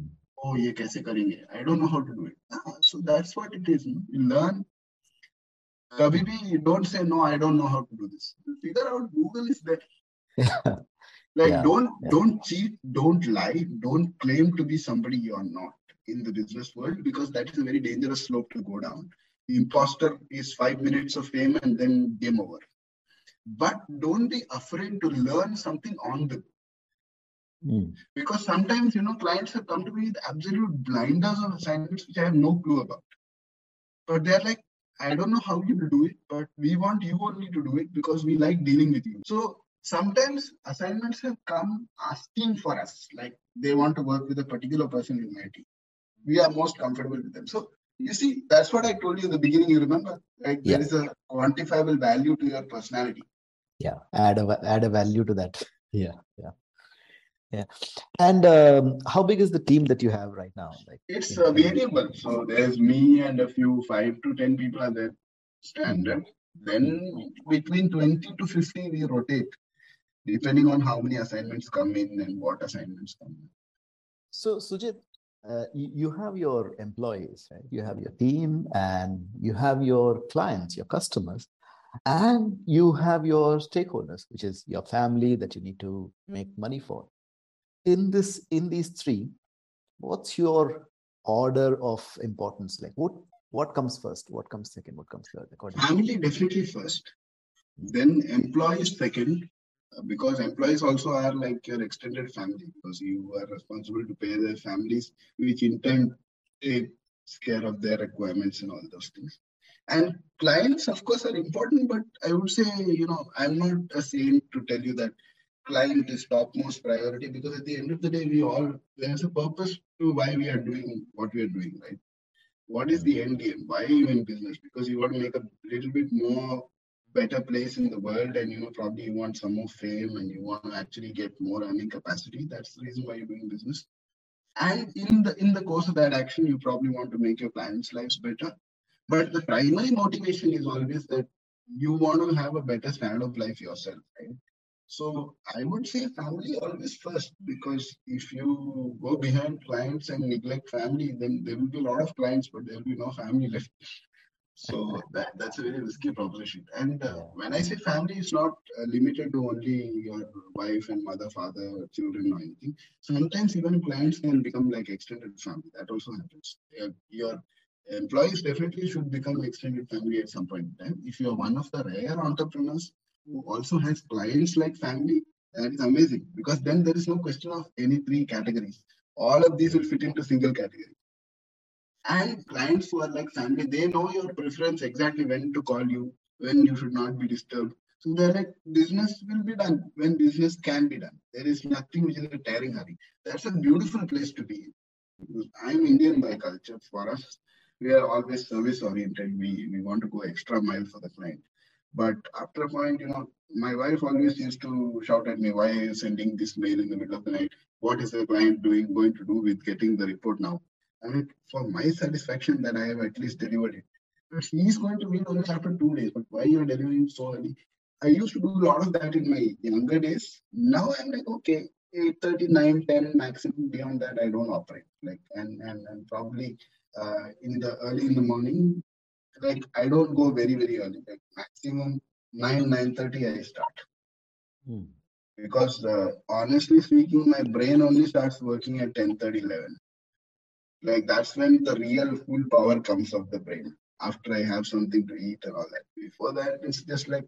Oh, ye kaise karenge? I don't know how to do it. Ah, so that's what it is. You learn. Kabhi bhi don't say, no, I don't know how to do this. Figure out Google is there. Like Yeah, don't yeah. don't cheat, don't lie, don't claim to be somebody you are not in the business world because that is a very dangerous slope to go down. The imposter is five minutes of fame and then game over. But don't be afraid to learn something on the Hmm. because sometimes you know clients have come to me with absolute blinders of assignments which I have no clue about. But they're like, I don't know how you will do it, but we want you only to do it because we like dealing with you. So sometimes assignments have come asking for us, like they want to work with a particular person in my team. We are most comfortable with them. So you see, that's what I told you in the beginning. You remember, right? Yeah. There is a quantifiable value to your personality. Yeah. Add a add a value to that. Yeah yeah. Yeah. And um, how big is the team that you have right now? Like It's in uh, variable. So there's me and a few five to ten people are there. Standard. Then between 20 to 50 we rotate, depending on how many assignments come in and what assignments come in. so sujit uh, you, you have your employees right? You have your team and you have your clients your customers and you have your stakeholders which is your family that you need to make mm-hmm. money for. In this in these three what's your order of importance? Like what what comes first? What comes second? What comes third according to? Family definitely first, then employees second, because employees also are like your extended family because you are responsible to pay their families, which in turn takes care of their requirements and all those things. And clients, of course, are important, but I would say, you know, I'm not a saint to tell you that client is topmost priority because at the end of the day, we all there's a purpose to why we are doing what we are doing, right? What is the mm-hmm. end game? Why are you in business? Because you want to make a little bit more better place in the world, and you know, probably you want some more fame and you want to actually get more earning capacity. That's the reason why you're doing business. And in the in the course of that action, you probably want to make your clients' lives better. But the primary motivation is always that you want to have a better standard of life yourself, right? So I would say family always first because if you go behind clients and neglect family, then there will be a lot of clients, but there will be no family left. So that, that's a very risky proposition. And uh, when I say family, it's not uh, limited to only your wife and mother, father, children, or anything. Sometimes even clients can become like extended family. That also happens. Your employees definitely should become extended family at some point in time. If you are one of the rare entrepreneurs who also has clients like family, That is amazing because then there is no question of any three categories. All of these will fit into single category. And clients who are like family, they know your preference exactly when to call you, when you should not be disturbed. So they're like, business will be done when business can be done. There is nothing which is a tearing hurry. That's a beautiful place to be. I'm Indian by culture. For us, we are always service oriented. We we want to go extra mile for the client. But after a point, you know, my wife always used to shout at me, why are you sending this mail in the middle of the night? What is the client doing going to do with getting the report now? I mean, for my satisfaction that I have at least delivered it. But he's going to read only after two days. But why you're delivering so early? I used to do a lot of that in my younger days. Now I'm like, okay, 8 39, 10 maximum. Beyond that, I don't operate. Like and and, and probably uh, in the early in the morning, like I don't go very, very early. Like maximum 9, 9:30 I start. Hmm. Because uh, honestly speaking, my brain only starts working at 10 30, 11. Like that's when the real full power comes of the brain after I have something to eat and all that. Before that, it's just like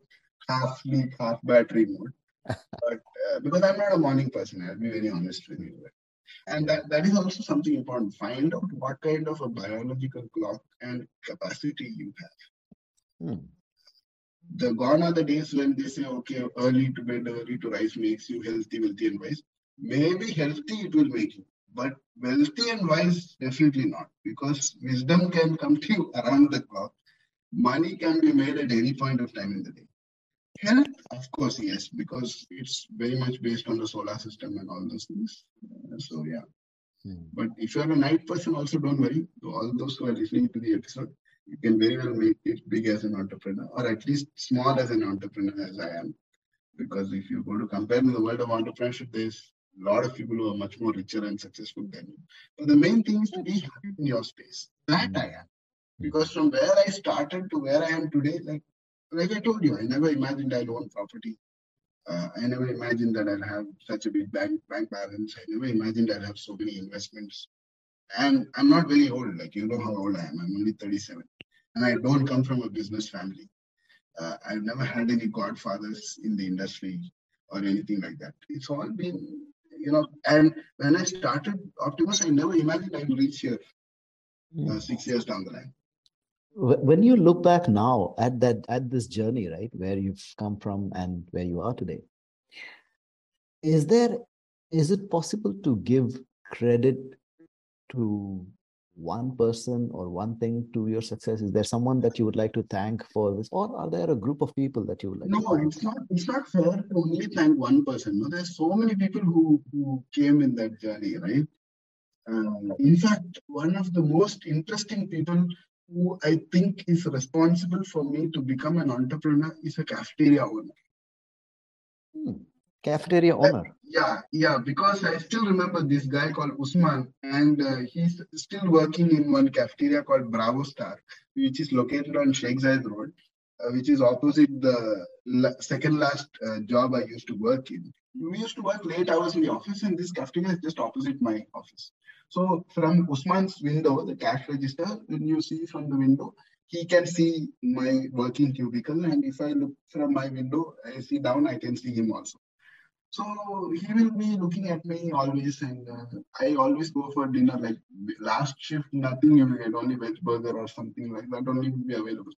half sleep, half battery mode. but uh, because I'm not a morning person, I'll be very honest with you. And that, that is also something important. Find out what kind of a biological clock and capacity you have. Hmm. The gone are the days when they say, okay, early to bed, early to rise makes you healthy, wealthy, and wise. Maybe healthy it will make you, but wealthy and wise definitely not, because wisdom can come to you around the clock. Money can be made at any point of time in the day. Health, of course, yes, because it's very much based on the solar system and all those things. Uh, so yeah. Hmm. But if you're a night person, also don't worry. All those who are listening to the episode, you can very well make it big as an entrepreneur, or at least small as an entrepreneur as I am. Because if you go to compare in the world of entrepreneurship, there's a lot of people who are much more richer and successful than you. But the main thing is to be happy in your space. That I am. Because from where I started to where I am today, like like I told you, I never imagined I'd own property. Uh, I never imagined that I'd have such a big bank bank balance. I never imagined I'd have so many investments. And I'm not very old, like you know how old I am. I'm only 37. And I don't come from a business family. Uh, I've never had any godfathers in the industry or anything like that. It's all been, you know, and when I started Optimus, I never imagined I'd reach here uh, Hmm. six years down the line. Wh- When you look back now at that at this journey, right, where you've come from and where you are today, is there is it possible to give credit to one person or one thing to your success? Is there someone that you would like to thank for this, or are there a group of people that you would like? No, to it's not. It's not fair to only thank one person. No, there's so many people who who came in that journey, right? Uh, in fact, one of the most interesting people who I think is responsible for me to become an entrepreneur is a cafeteria owner. Hmm. Cafeteria Uh, owner. Yeah, yeah, because I still remember this guy called Usman, and uh, he's still working in one cafeteria called Bravo Star, which is located on Sheikh Zayed Road, uh, which is opposite the la- second last uh, job I used to work in. We used to work late hours in the office, and this cafeteria is just opposite my office. So from Usman's window, the cash register, when you see from the window, he can see my working cubicle, and if I look from my window, I see down, I can see him also. So he will be looking at me always, and uh, I always go for dinner. Like last shift, nothing you will get, only veg burger or something like that only will be available.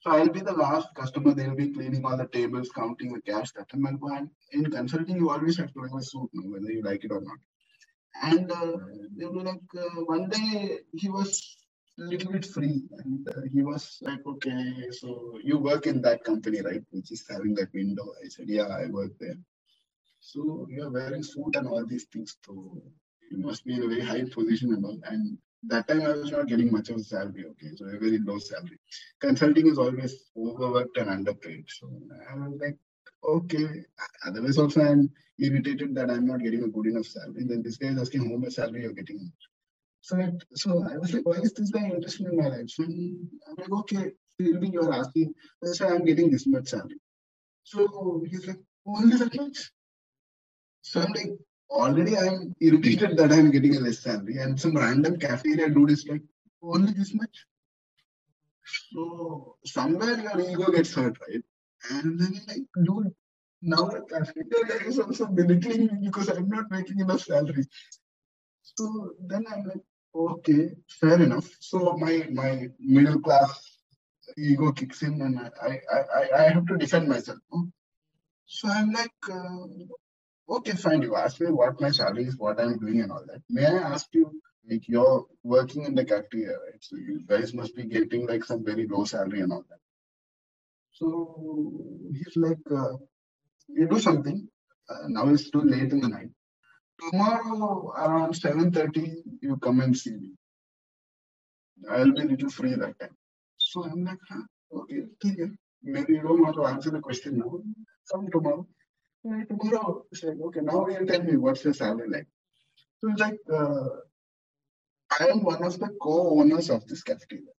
So I'll be the last customer. They'll be cleaning all the tables, counting the cash. That time. And in consulting, you always have to wear a suit, whether you like it or not. And uh, like, uh, one day he was a little bit free, and uh, he was like, okay, so you work in that company, right? Which is having that window. I said, yeah, I work there. So you're wearing suit and all these things. So you must be in a very high position and all. And that time I was not getting much of a salary. Okay, so a very low salary. Consulting is always overworked and underpaid. So I was like, okay. Otherwise, also I'm irritated that I'm not getting a good enough salary. Then this guy is asking how much salary you're getting. So, so I was like, why is this guy interested in my life? I'm like, okay, me you're asking. That's said, I'm getting this much salary. So he's like, only that much? So I'm like, already I'm irritated that I'm getting a less salary, and some random cafeteria dude is like, only this much. So somewhere your ego gets hurt, right? And then like, dude, Now the cafeteria is also belittling me because I'm not making enough salary. So then I'm like, okay, fair enough. So my my middle class ego kicks in and I I, I, I have to defend myself. So I'm like, uh, okay, fine. You ask me what my salary is, what I'm doing, and all that. May I ask you, like, you're working in the cafeteria, right? So you guys must be getting like some very low salary and all that. So he's like, uh, you do something. Uh, now it's too late in the night. Tomorrow around 7.30, you come and see me. I'll be little free that time. So I'm like, huh? okay, okay. Maybe you don't want to answer the question now. Come tomorrow. And tomorrow, it's like, okay, now you tell me what's your salary like. So it's like, uh, I am one of the co-owners of this cafeteria.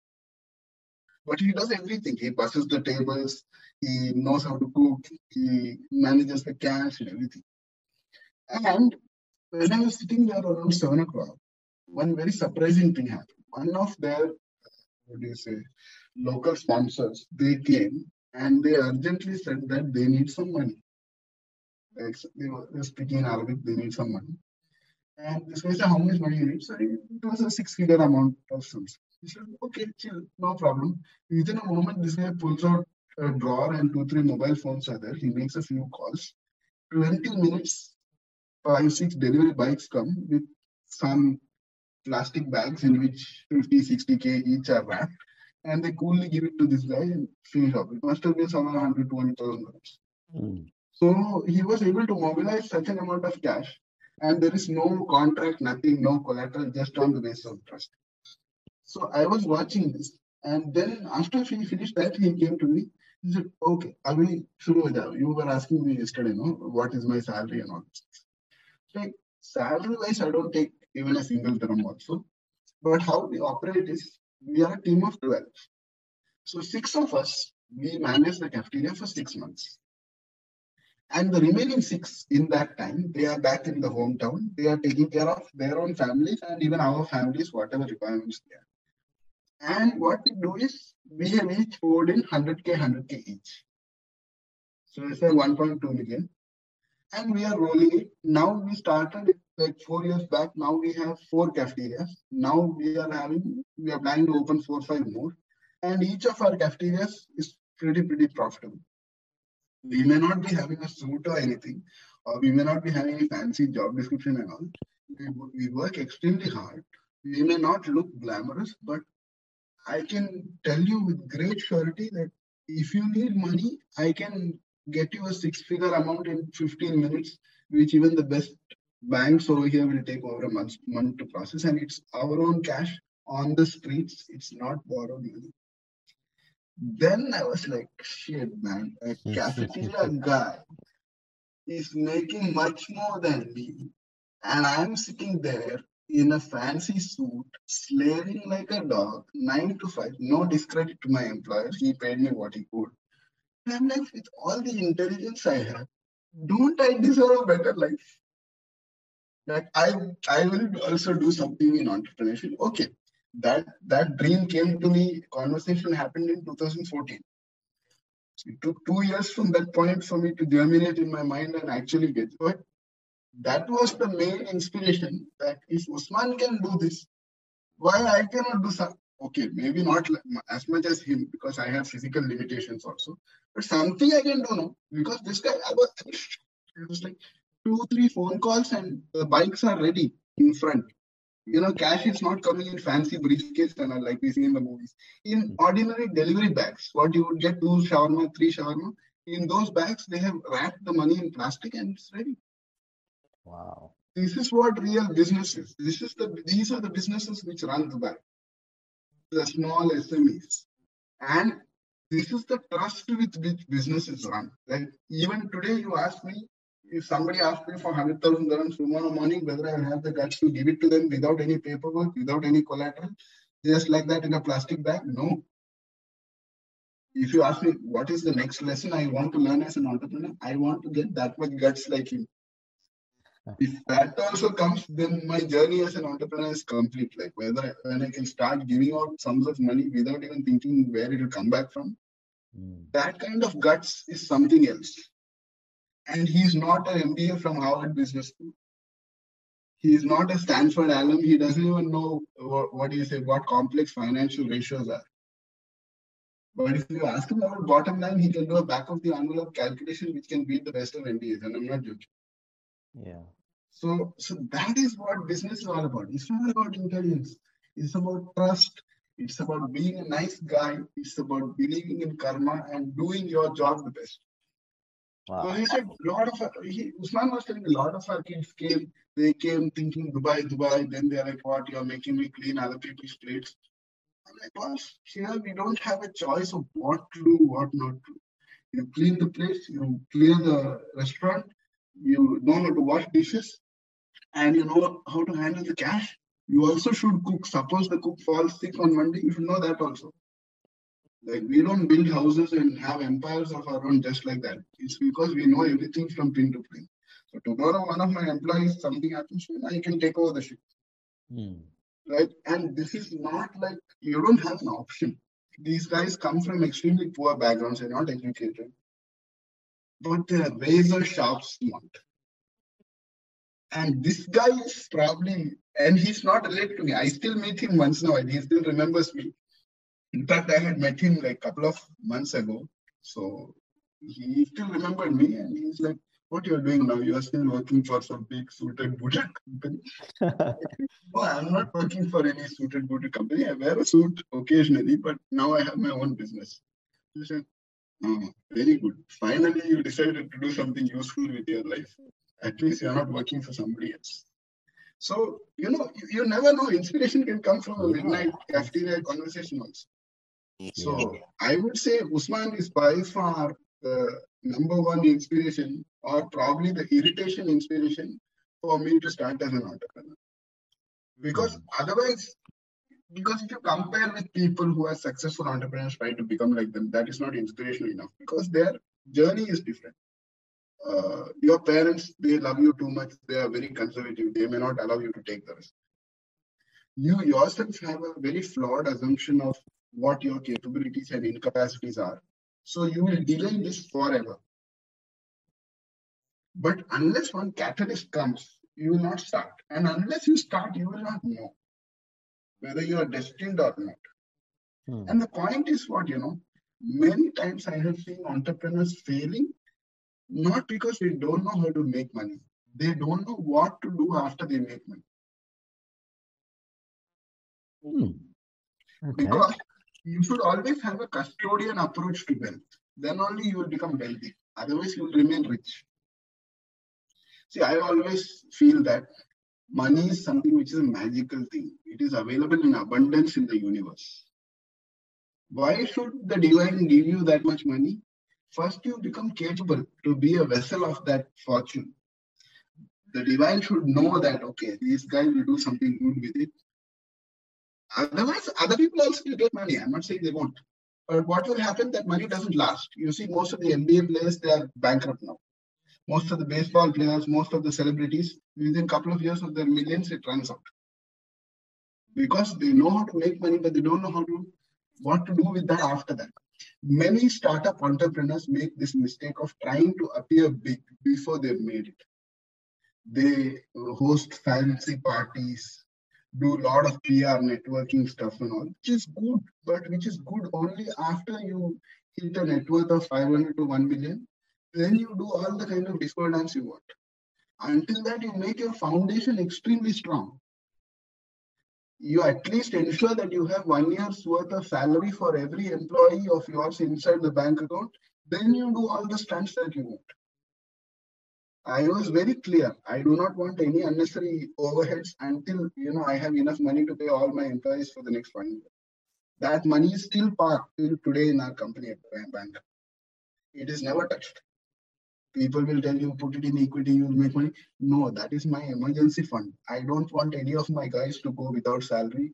But he does everything. He passes the tables, he knows how to cook, he manages the cash and everything. And when I was sitting there around seven o'clock, one very surprising thing happened. One of their, what do you say, local sponsors, they came and they urgently said that they need some money. They were speaking in Arabic, they need some money. And this guy said, How much money you need? So it was a six figure amount of sums. He said, Okay, chill, no problem. Within a moment, this guy pulls out a drawer and two, three mobile phones are there. He makes a few calls. 20 minutes, five, six delivery bikes come with some plastic bags in which 50, 60k each are wrapped. And they coolly give it to this guy and finish up. It must have been somewhere 100, 200,000 dollars. Mm. So he was able to mobilize such an amount of cash and there is no contract, nothing, no collateral, just on the basis of trust. So I was watching this, and then after he finished that, he came to me. He said, "Okay, Abhi, shuru ho jao. You were asking me yesterday, no, what is my salary and all this." Like salary wise, I don't take even a single dirham also. But how we operate is we are a team of twelve. So six of us we manage the cafeteria for six months. And the remaining six in that time, they are back in the hometown. They are taking care of their own families and even our families, whatever requirements they have. And what we do is we have each poured in 100k, 100k each. So it's a 1.2 million. And we are rolling it. Now we started like four years back. Now we have four cafeterias. Now we are having, we are planning to open four, five more. And each of our cafeterias is pretty, pretty profitable we may not be having a suit or anything, or we may not be having a fancy job description and all. We, we work extremely hard. We may not look glamorous, but I can tell you with great surety that if you need money, I can get you a six figure amount in 15 minutes, which even the best banks over here will take over a month, month to process. And it's our own cash on the streets, it's not borrowed money. Then I was like, shit, man, a cafeteria guy is making much more than me. And I'm sitting there in a fancy suit, slaving like a dog, nine to five. No discredit to my employer. He paid me what he could. And I'm like, with all the intelligence I have, don't I deserve a better life? Like I, I will also do something in entrepreneurship. Okay, that that dream came to me conversation happened in 2014 it took two years from that point for me to germinate in my mind and actually get but that was the main inspiration that if usman can do this why i cannot do something okay maybe not as much as him because i have physical limitations also but something i can do now because this guy i was, it was like two three phone calls and the bikes are ready in front you know, cash is not coming in fancy briefcase and like we see in the movies. In ordinary delivery bags, what you would get two shawarma, three shawarma, in those bags they have wrapped the money in plastic and it's ready. Wow. This is what real business is. This is the these are the businesses which run Dubai. The small SMEs. And this is the trust with which businesses run. Like even today you ask me, if somebody asks me for 100,000 dirhams tomorrow morning, whether I have the guts to give it to them without any paperwork, without any collateral, just like that in a plastic bag, no. If you ask me what is the next lesson I want to learn as an entrepreneur, I want to get that much guts like him. If that also comes, then my journey as an entrepreneur is complete. Like whether when I can start giving out sums of money without even thinking where it will come back from, Mm. that kind of guts is something else And he's not an MBA from Harvard Business School. He's not a Stanford alum. He doesn't even know what, what do you say, what complex financial ratios are. But if you ask him about bottom line, he can do a back of the envelope calculation which can beat the best of MBAs. And I'm not joking. Yeah. So, so that is what business is all about. It's not about intelligence. It's about trust. It's about being a nice guy. It's about believing in karma and doing your job the best. Wow. So he said, a lot of he, Usman was telling a lot of our kids came. They came thinking Dubai, Dubai. Then they're like, "What? You're making me clean other people's plates." I'm like, "Boss, here we don't have a choice of what to do, what not to. You clean the place, you clear the restaurant, you know how to wash dishes, and you know how to handle the cash. You also should cook. Suppose the cook falls sick on Monday, you should know that also. Like we don't build houses and have empires of our own just like that. It's because we know everything from pin to pin. So tomorrow, one of my employees, something happens, I can take over the ship. Hmm. Right? And this is not like you don't have an option. These guys come from extremely poor backgrounds, they're not educated. But they're razor sharp smart. And this guy is probably, and he's not related to me. I still meet him once now, and he still remembers me. In fact, I had met him like a couple of months ago. So he still remembered me, and he's like, what you're doing now? You are still working for some big suited booted company. no, I'm not working for any suited booted company. I wear a suit occasionally, but now I have my own business. He said, oh, very good. Finally, you decided to do something useful with your life at least you're not working for somebody else. So, you know, you, you never know. Inspiration can come from a midnight cafeteria conversation also. So I would say Usman is by far the number one inspiration or probably the irritation inspiration for me to start as an entrepreneur. Because hmm. otherwise, because if you compare with people who are successful entrepreneurs try to become like them, that is not inspirational enough because their journey is different. Uh, your parents they love you too much. They are very conservative. They may not allow you to take the risk. You yourself have a very flawed assumption of what your capabilities and incapacities are. So you will delay this forever. But unless one catalyst comes you will not start. And unless you start you will not know whether you are destined or not hmm. and the point is what you know many times i have seen entrepreneurs failing not because they don't know how to make money. They don't know what to do after they make money. Hmm. Okay. Because you should always have a custodian approach to wealth. Then only you will become wealthy. Otherwise, you will remain rich. See, I always feel that money is something which is a magical thing. It is available in abundance in the universe. Why should the divine give you that much money? First, you become capable to be a vessel of that fortune. The divine should know that, okay, this guy will do something good with it. Otherwise, other people also will get money. I'm not saying they won't. But what will happen? That money doesn't last. You see, most of the NBA players, they are bankrupt now. Most of the baseball players, most of the celebrities, within a couple of years of their millions, it runs out. Because they know how to make money, but they don't know how to what to do with that after that. Many startup entrepreneurs make this mistake of trying to appear big before they've made it. They uh, host fancy parties, do a lot of PR networking stuff and all, which is good, but which is good only after you hit a net worth of 500 to 1 million. Then you do all the kind of disco dance you want. Until that, you make your foundation extremely strong you at least ensure that you have one year's worth of salary for every employee of yours inside the bank account. Then you do all the stunts that you want. I was very clear. I do not want any unnecessary overheads until you know I have enough money to pay all my employees for the next one year. That money is still parked till today in our company bank. It is never touched. People will tell you, put it in equity, you'll make money. No, that is my emergency fund. I don't want any of my guys to go without salary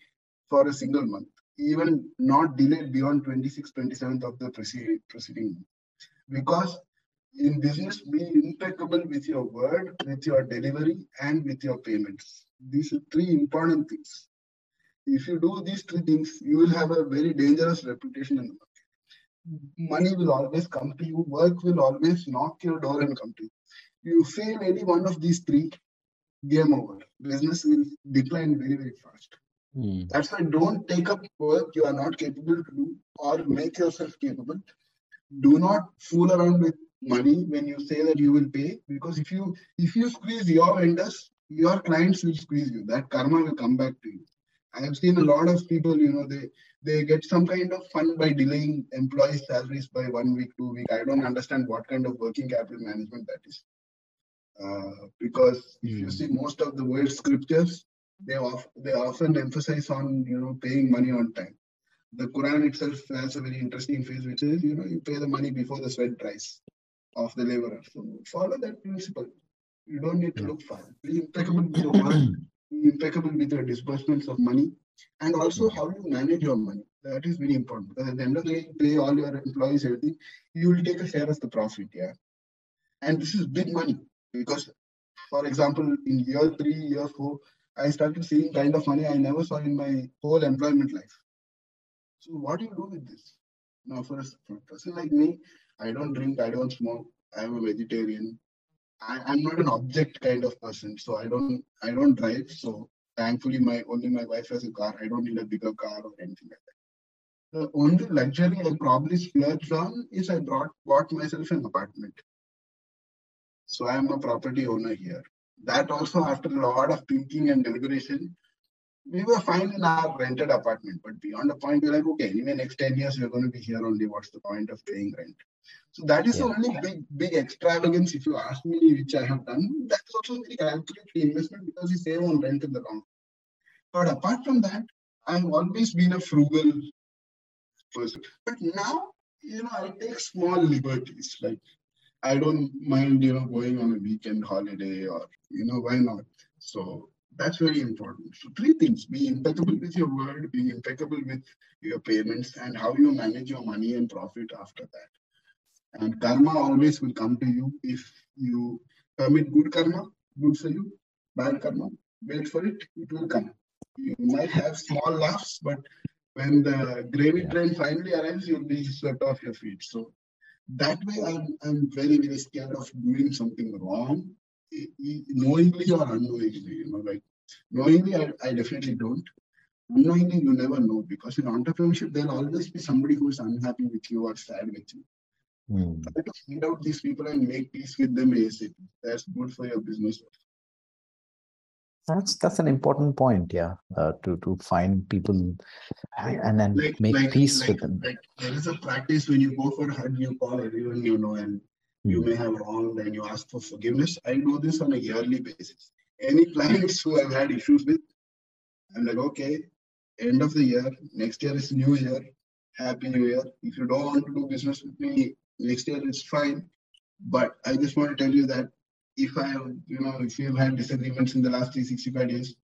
for a single month, even not delayed beyond 26th, 27th of the preceding, preceding month. Because in business, be impeccable with your word, with your delivery, and with your payments. These are three important things. If you do these three things, you will have a very dangerous reputation in the market. Money will always come to you, work will always knock your door and come to you. You fail any one of these three, game over. Business will decline very, very fast. Mm. That's why don't take up work you are not capable to do or make yourself capable. Do not fool around with money when you say that you will pay because if you if you squeeze your vendors, your clients will squeeze you. That karma will come back to you. I have seen a lot of people, you know, they they get some kind of fun by delaying employee salaries by one week, two week. I don't understand what kind of working capital management that is. Uh, because if you hmm. see most of the world scriptures, they of, they often emphasize on you know paying money on time. The Quran itself has a very interesting phrase which is you know you pay the money before the sweat dries of the laborer. So follow that principle. You don't need to look far. Be impeccable with your work, be impeccable with your disbursements of money, and also how you manage your money. That is very important because at the end of the day, you pay all your employees everything. You will take a share of the profit. Yeah, and this is big money because, for example, in year three, year four, I started seeing kind of money I never saw in my whole employment life. So what do you do with this? Now, for a person like me, I don't drink, I don't smoke, I'm a vegetarian. I, I'm not an object kind of person, so I don't I don't drive. So thankfully, my only my wife has a car. I don't need a bigger car or anything like that. The only luxury I probably splurged on is I brought bought myself an apartment. So I am a property owner here. That also, after a lot of thinking and deliberation, we were fine in our rented apartment. But beyond the point, we're like, okay, anyway, next 10 years, we're going to be here only. What's the point of paying rent? So that is yeah. the only big, big extravagance, if you ask me, which I have done. That is also very calculated investment because you save on rent in the long But apart from that, I've always been a frugal person. But now, you know, I take small liberties. Like I don't mind, you know, going on a weekend holiday or, you know, why not? So that's very important. So three things, be impeccable with your word, be impeccable with your payments and how you manage your money and profit after that. And karma always will come to you if you commit good karma, good for you, bad karma, wait for it, it will come. You might have small laughs, but when the gravy train finally arrives, you'll be swept off your feet. So that way I'm, I'm very, very scared of doing something wrong, knowingly or unknowingly, you know, like knowingly I, I definitely don't. Unknowingly, you never know because in entrepreneurship, there'll always be somebody who's unhappy with you or sad with you. Mm. Try to find out these people and make peace with them ASAP. That's good for your business. That's that's an important point, yeah. Uh, to to find people and then like, make like, peace like, with them. Like there is a practice when you go for a Hajj, you call everyone you know, and you hmm. may have wronged, and you ask for forgiveness. I do this on a yearly basis. Any clients who I've had issues with, I'm like, okay, end of the year, next year is New Year, Happy New Year. If you don't want to do business with me next year, it's fine. But I just want to tell you that if I have, you know, if you've had disagreements in the last 365 days,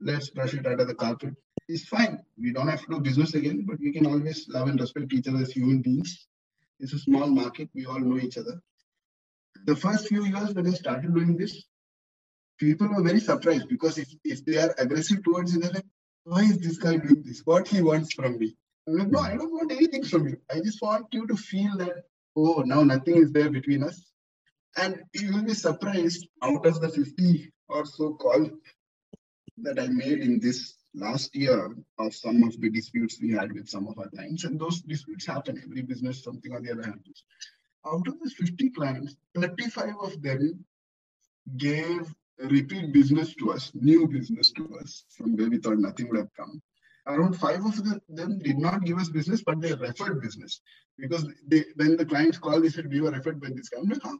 let's brush it under the carpet. It's fine. We don't have to do business again, but we can always love and respect each other as human beings. It's a small market. We all know each other. The first few years when I started doing this, people were very surprised because if, if they are aggressive towards you, they're like, why is this guy doing this? What he wants from me? I'm like, no, I don't want anything from you. I just want you to feel that, oh, now nothing is there between us. And you will be surprised out of the 50 or so calls that I made in this last year of some of the disputes we had with some of our clients. And those disputes happen. Every business, something or the other happens. Out of these 50 clients, 35 of them gave repeat business to us, new business to us, from where we thought nothing would have come. Around five of them did not give us business, but they referred business. Because they, when the clients called, they said, We were referred by this guy. I'm huh?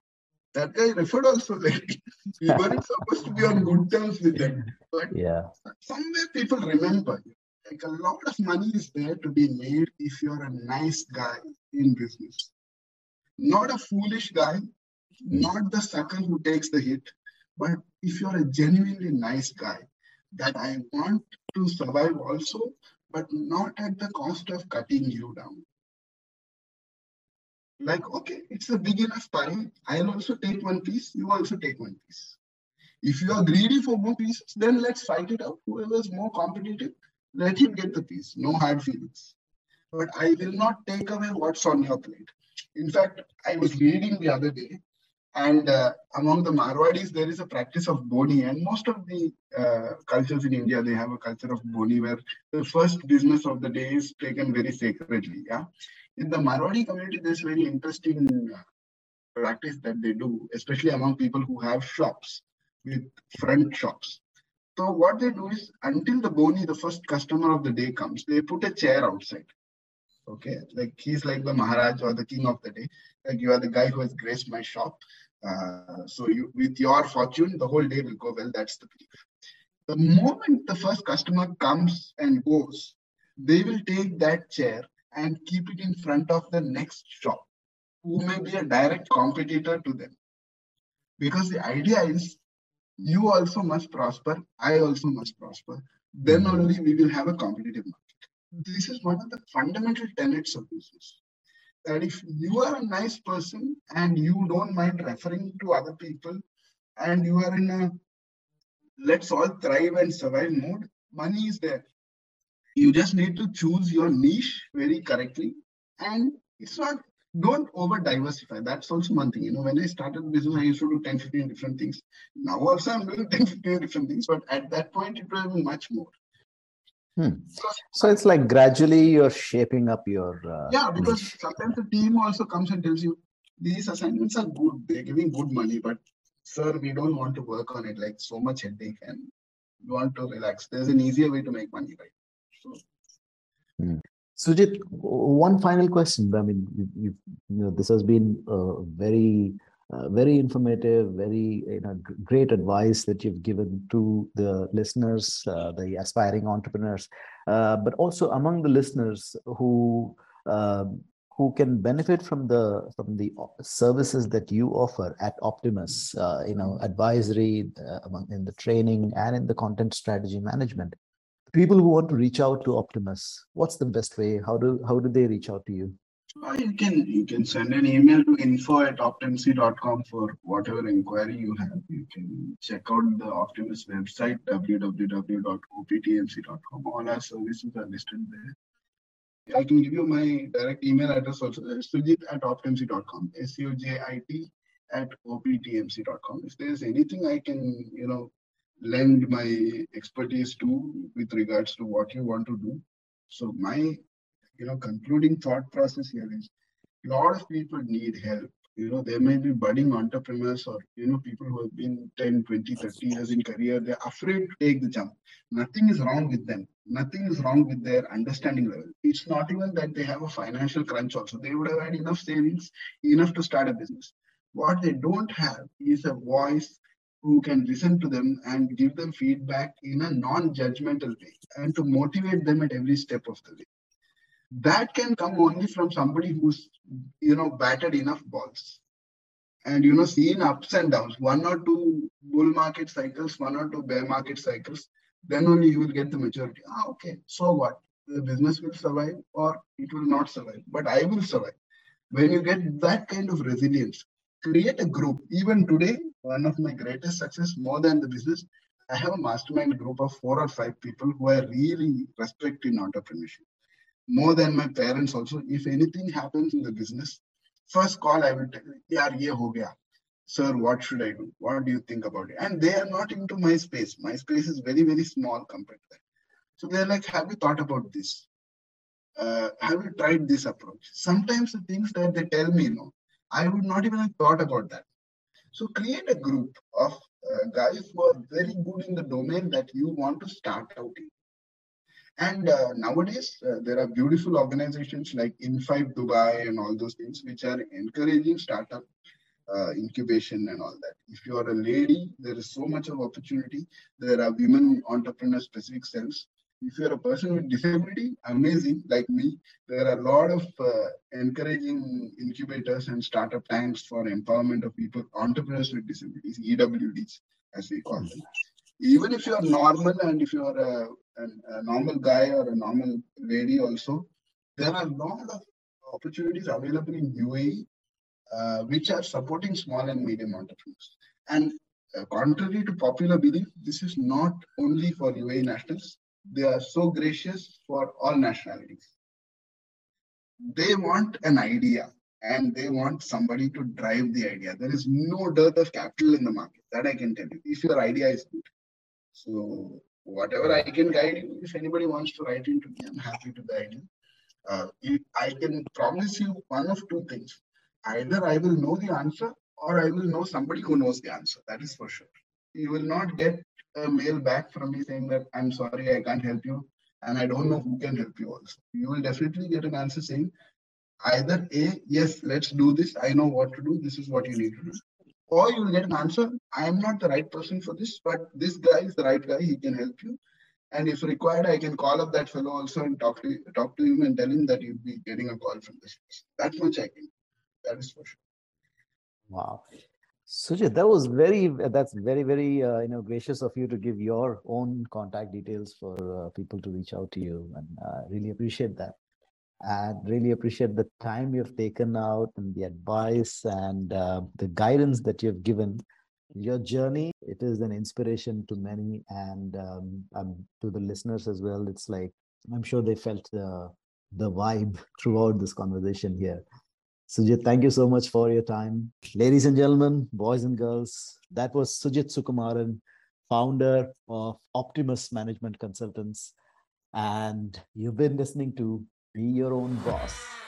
that guy referred also like we weren't supposed to be on good terms with them. But yeah. somewhere people remember like a lot of money is there to be made if you're a nice guy in business. Not a foolish guy, not the sucker who takes the hit, but if you're a genuinely nice guy, that I want to survive also, but not at the cost of cutting you down hmm. like, okay, it's a big enough pie. I'll also take one piece. You also take one piece. If you are greedy for more pieces, then let's fight it out. Whoever's more competitive, let him get the piece. No hard feelings. but I will not take away what's on your plate. In fact, I was reading the other day, and uh, among the Marwadis, there is a practice of boni, and most of the uh, cultures in India they have a culture of boni, where the first business of the day is taken very sacredly. Yeah, in the Marwadi community, there's very interesting uh, practice that they do, especially among people who have shops with front shops. So what they do is until the boni, the first customer of the day comes, they put a chair outside. Okay, like he's like the Maharaj or the king of the day. Like you are the guy who has graced my shop. Uh, so you, with your fortune, the whole day will go well. That's the belief. The moment the first customer comes and goes, they will take that chair and keep it in front of the next shop who may be a direct competitor to them. Because the idea is you also must prosper, I also must prosper. Then mm-hmm. only we will have a competitive market. This is one of the fundamental tenets of business. That if you are a nice person and you don't mind referring to other people and you are in a let's all thrive and survive mode, money is there. You just need to choose your niche very correctly. And it's not don't over diversify. That's also one thing. You know, when I started business, I used to do 10, 15 different things. Now also I'm doing 10, 15 different things, but at that point it was much more. Hmm. So it's like gradually you're shaping up your. Uh, yeah, because niche. sometimes the team also comes and tells you these assignments are good, they're giving good money, but sir, we don't want to work on it like so much headache and we want to relax. There's an easier way to make money, right? So. Hmm. Sujit, one final question. I mean, you, you, you know, this has been a very, uh, very informative, very you know, great advice that you've given to the listeners, uh, the aspiring entrepreneurs, uh, but also among the listeners who um, who can benefit from the from the services that you offer at Optimus. Uh, you know, advisory uh, among in the training and in the content strategy management people who want to reach out to Optimus, what's the best way? How do how do they reach out to you? Uh, you can you can send an email to info at optmc.com for whatever inquiry you have. You can check out the Optimus website www.optmc.com. All our services are listed there. I can give you my direct email address also. Sujit at optmc.com. S-U-J-I-T at optmc.com. If there's anything I can, you know, lend my expertise to with regards to what you want to do. So my, you know, concluding thought process here is a lot of people need help. You know, there may be budding entrepreneurs or, you know, people who have been 10, 20, 30 years in career. They're afraid to take the jump. Nothing is wrong with them. Nothing is wrong with their understanding level. It's not even that they have a financial crunch also. They would have had enough savings, enough to start a business. What they don't have is a voice who can listen to them and give them feedback in a non-judgmental way and to motivate them at every step of the way that can come only from somebody who's you know batted enough balls. And you know seen ups and downs. One or two bull market cycles one or two bear market cycles then only you will get the majority ah, okay. So what? The business will survive or it will not survive? But i will survive. When you get that kind of resilience create a group. Even today one of my greatest success more than the business i have a mastermind group of four or five people who i really respect in entrepreneurship more than my parents also. If anything happens in the business first call i will tell yaar ye ho gaya. Sir what should i do? What do you think about it? And they are not into my space. My space is very very small compared to that so they're like have you thought about this? Uh, have you tried this approach? Sometimes the things that they tell me you know i would not even have thought about that. So create a group of uh, guys who are very good in the domain that you want to start out in. And uh, nowadays, uh, there are beautiful organizations like In5 Dubai and all those things, which are encouraging startup uh, incubation and all that. If you are a lady, there is so much of opportunity. There are women entrepreneur specific cells if you're a person with disability, amazing, like me, there are a lot of uh, encouraging incubators and startup tanks for empowerment of people, entrepreneurs with disabilities, EWDs, as we call them. Even if you're normal and if you're a, a, a normal guy or a normal lady also, there are a lot of opportunities available in UAE uh, which are supporting small and medium entrepreneurs. And uh, contrary to popular belief, this is not only for UAE nationals they are so gracious for all nationalities. they want an idea and they want somebody to drive the idea. There is no dearth of capital in the market. That I can tell you. If your idea is good. So whatever I can guide you, if anybody wants to write into me, I'm happy to guide you. Uh, I can promise you one of two things. Either I will know the answer or I will know somebody who knows the answer. That is for sure. You will not get a mail back from me saying that I'm sorry, I can't help you, and I don't know who can help you also. You will definitely get an answer saying either A, yes, let's do this, I know what to do, this is what you need to do. Or you will get an answer, I am not the right person for this, but this guy is the right guy, he can help you. And if required, I can call up that fellow also and talk to talk to him and tell him that you'll be getting a call from this person. That much I can. That is for sure. Wow. Sujit, that was very, that's very, very, uh, you know, gracious of you to give your own contact details for uh, people to reach out to you. And I uh, really appreciate that. And really appreciate the time you've taken out and the advice and uh, the guidance that you've given. Your journey, it is an inspiration to many and um, um, to the listeners as well. It's like, I'm sure they felt the, the vibe throughout this conversation here. Sujit, thank you so much for your time. Ladies and gentlemen, boys and girls, that was Sujit Sukumaran, founder of Optimus Management Consultants. And you've been listening to Be Your Own Boss.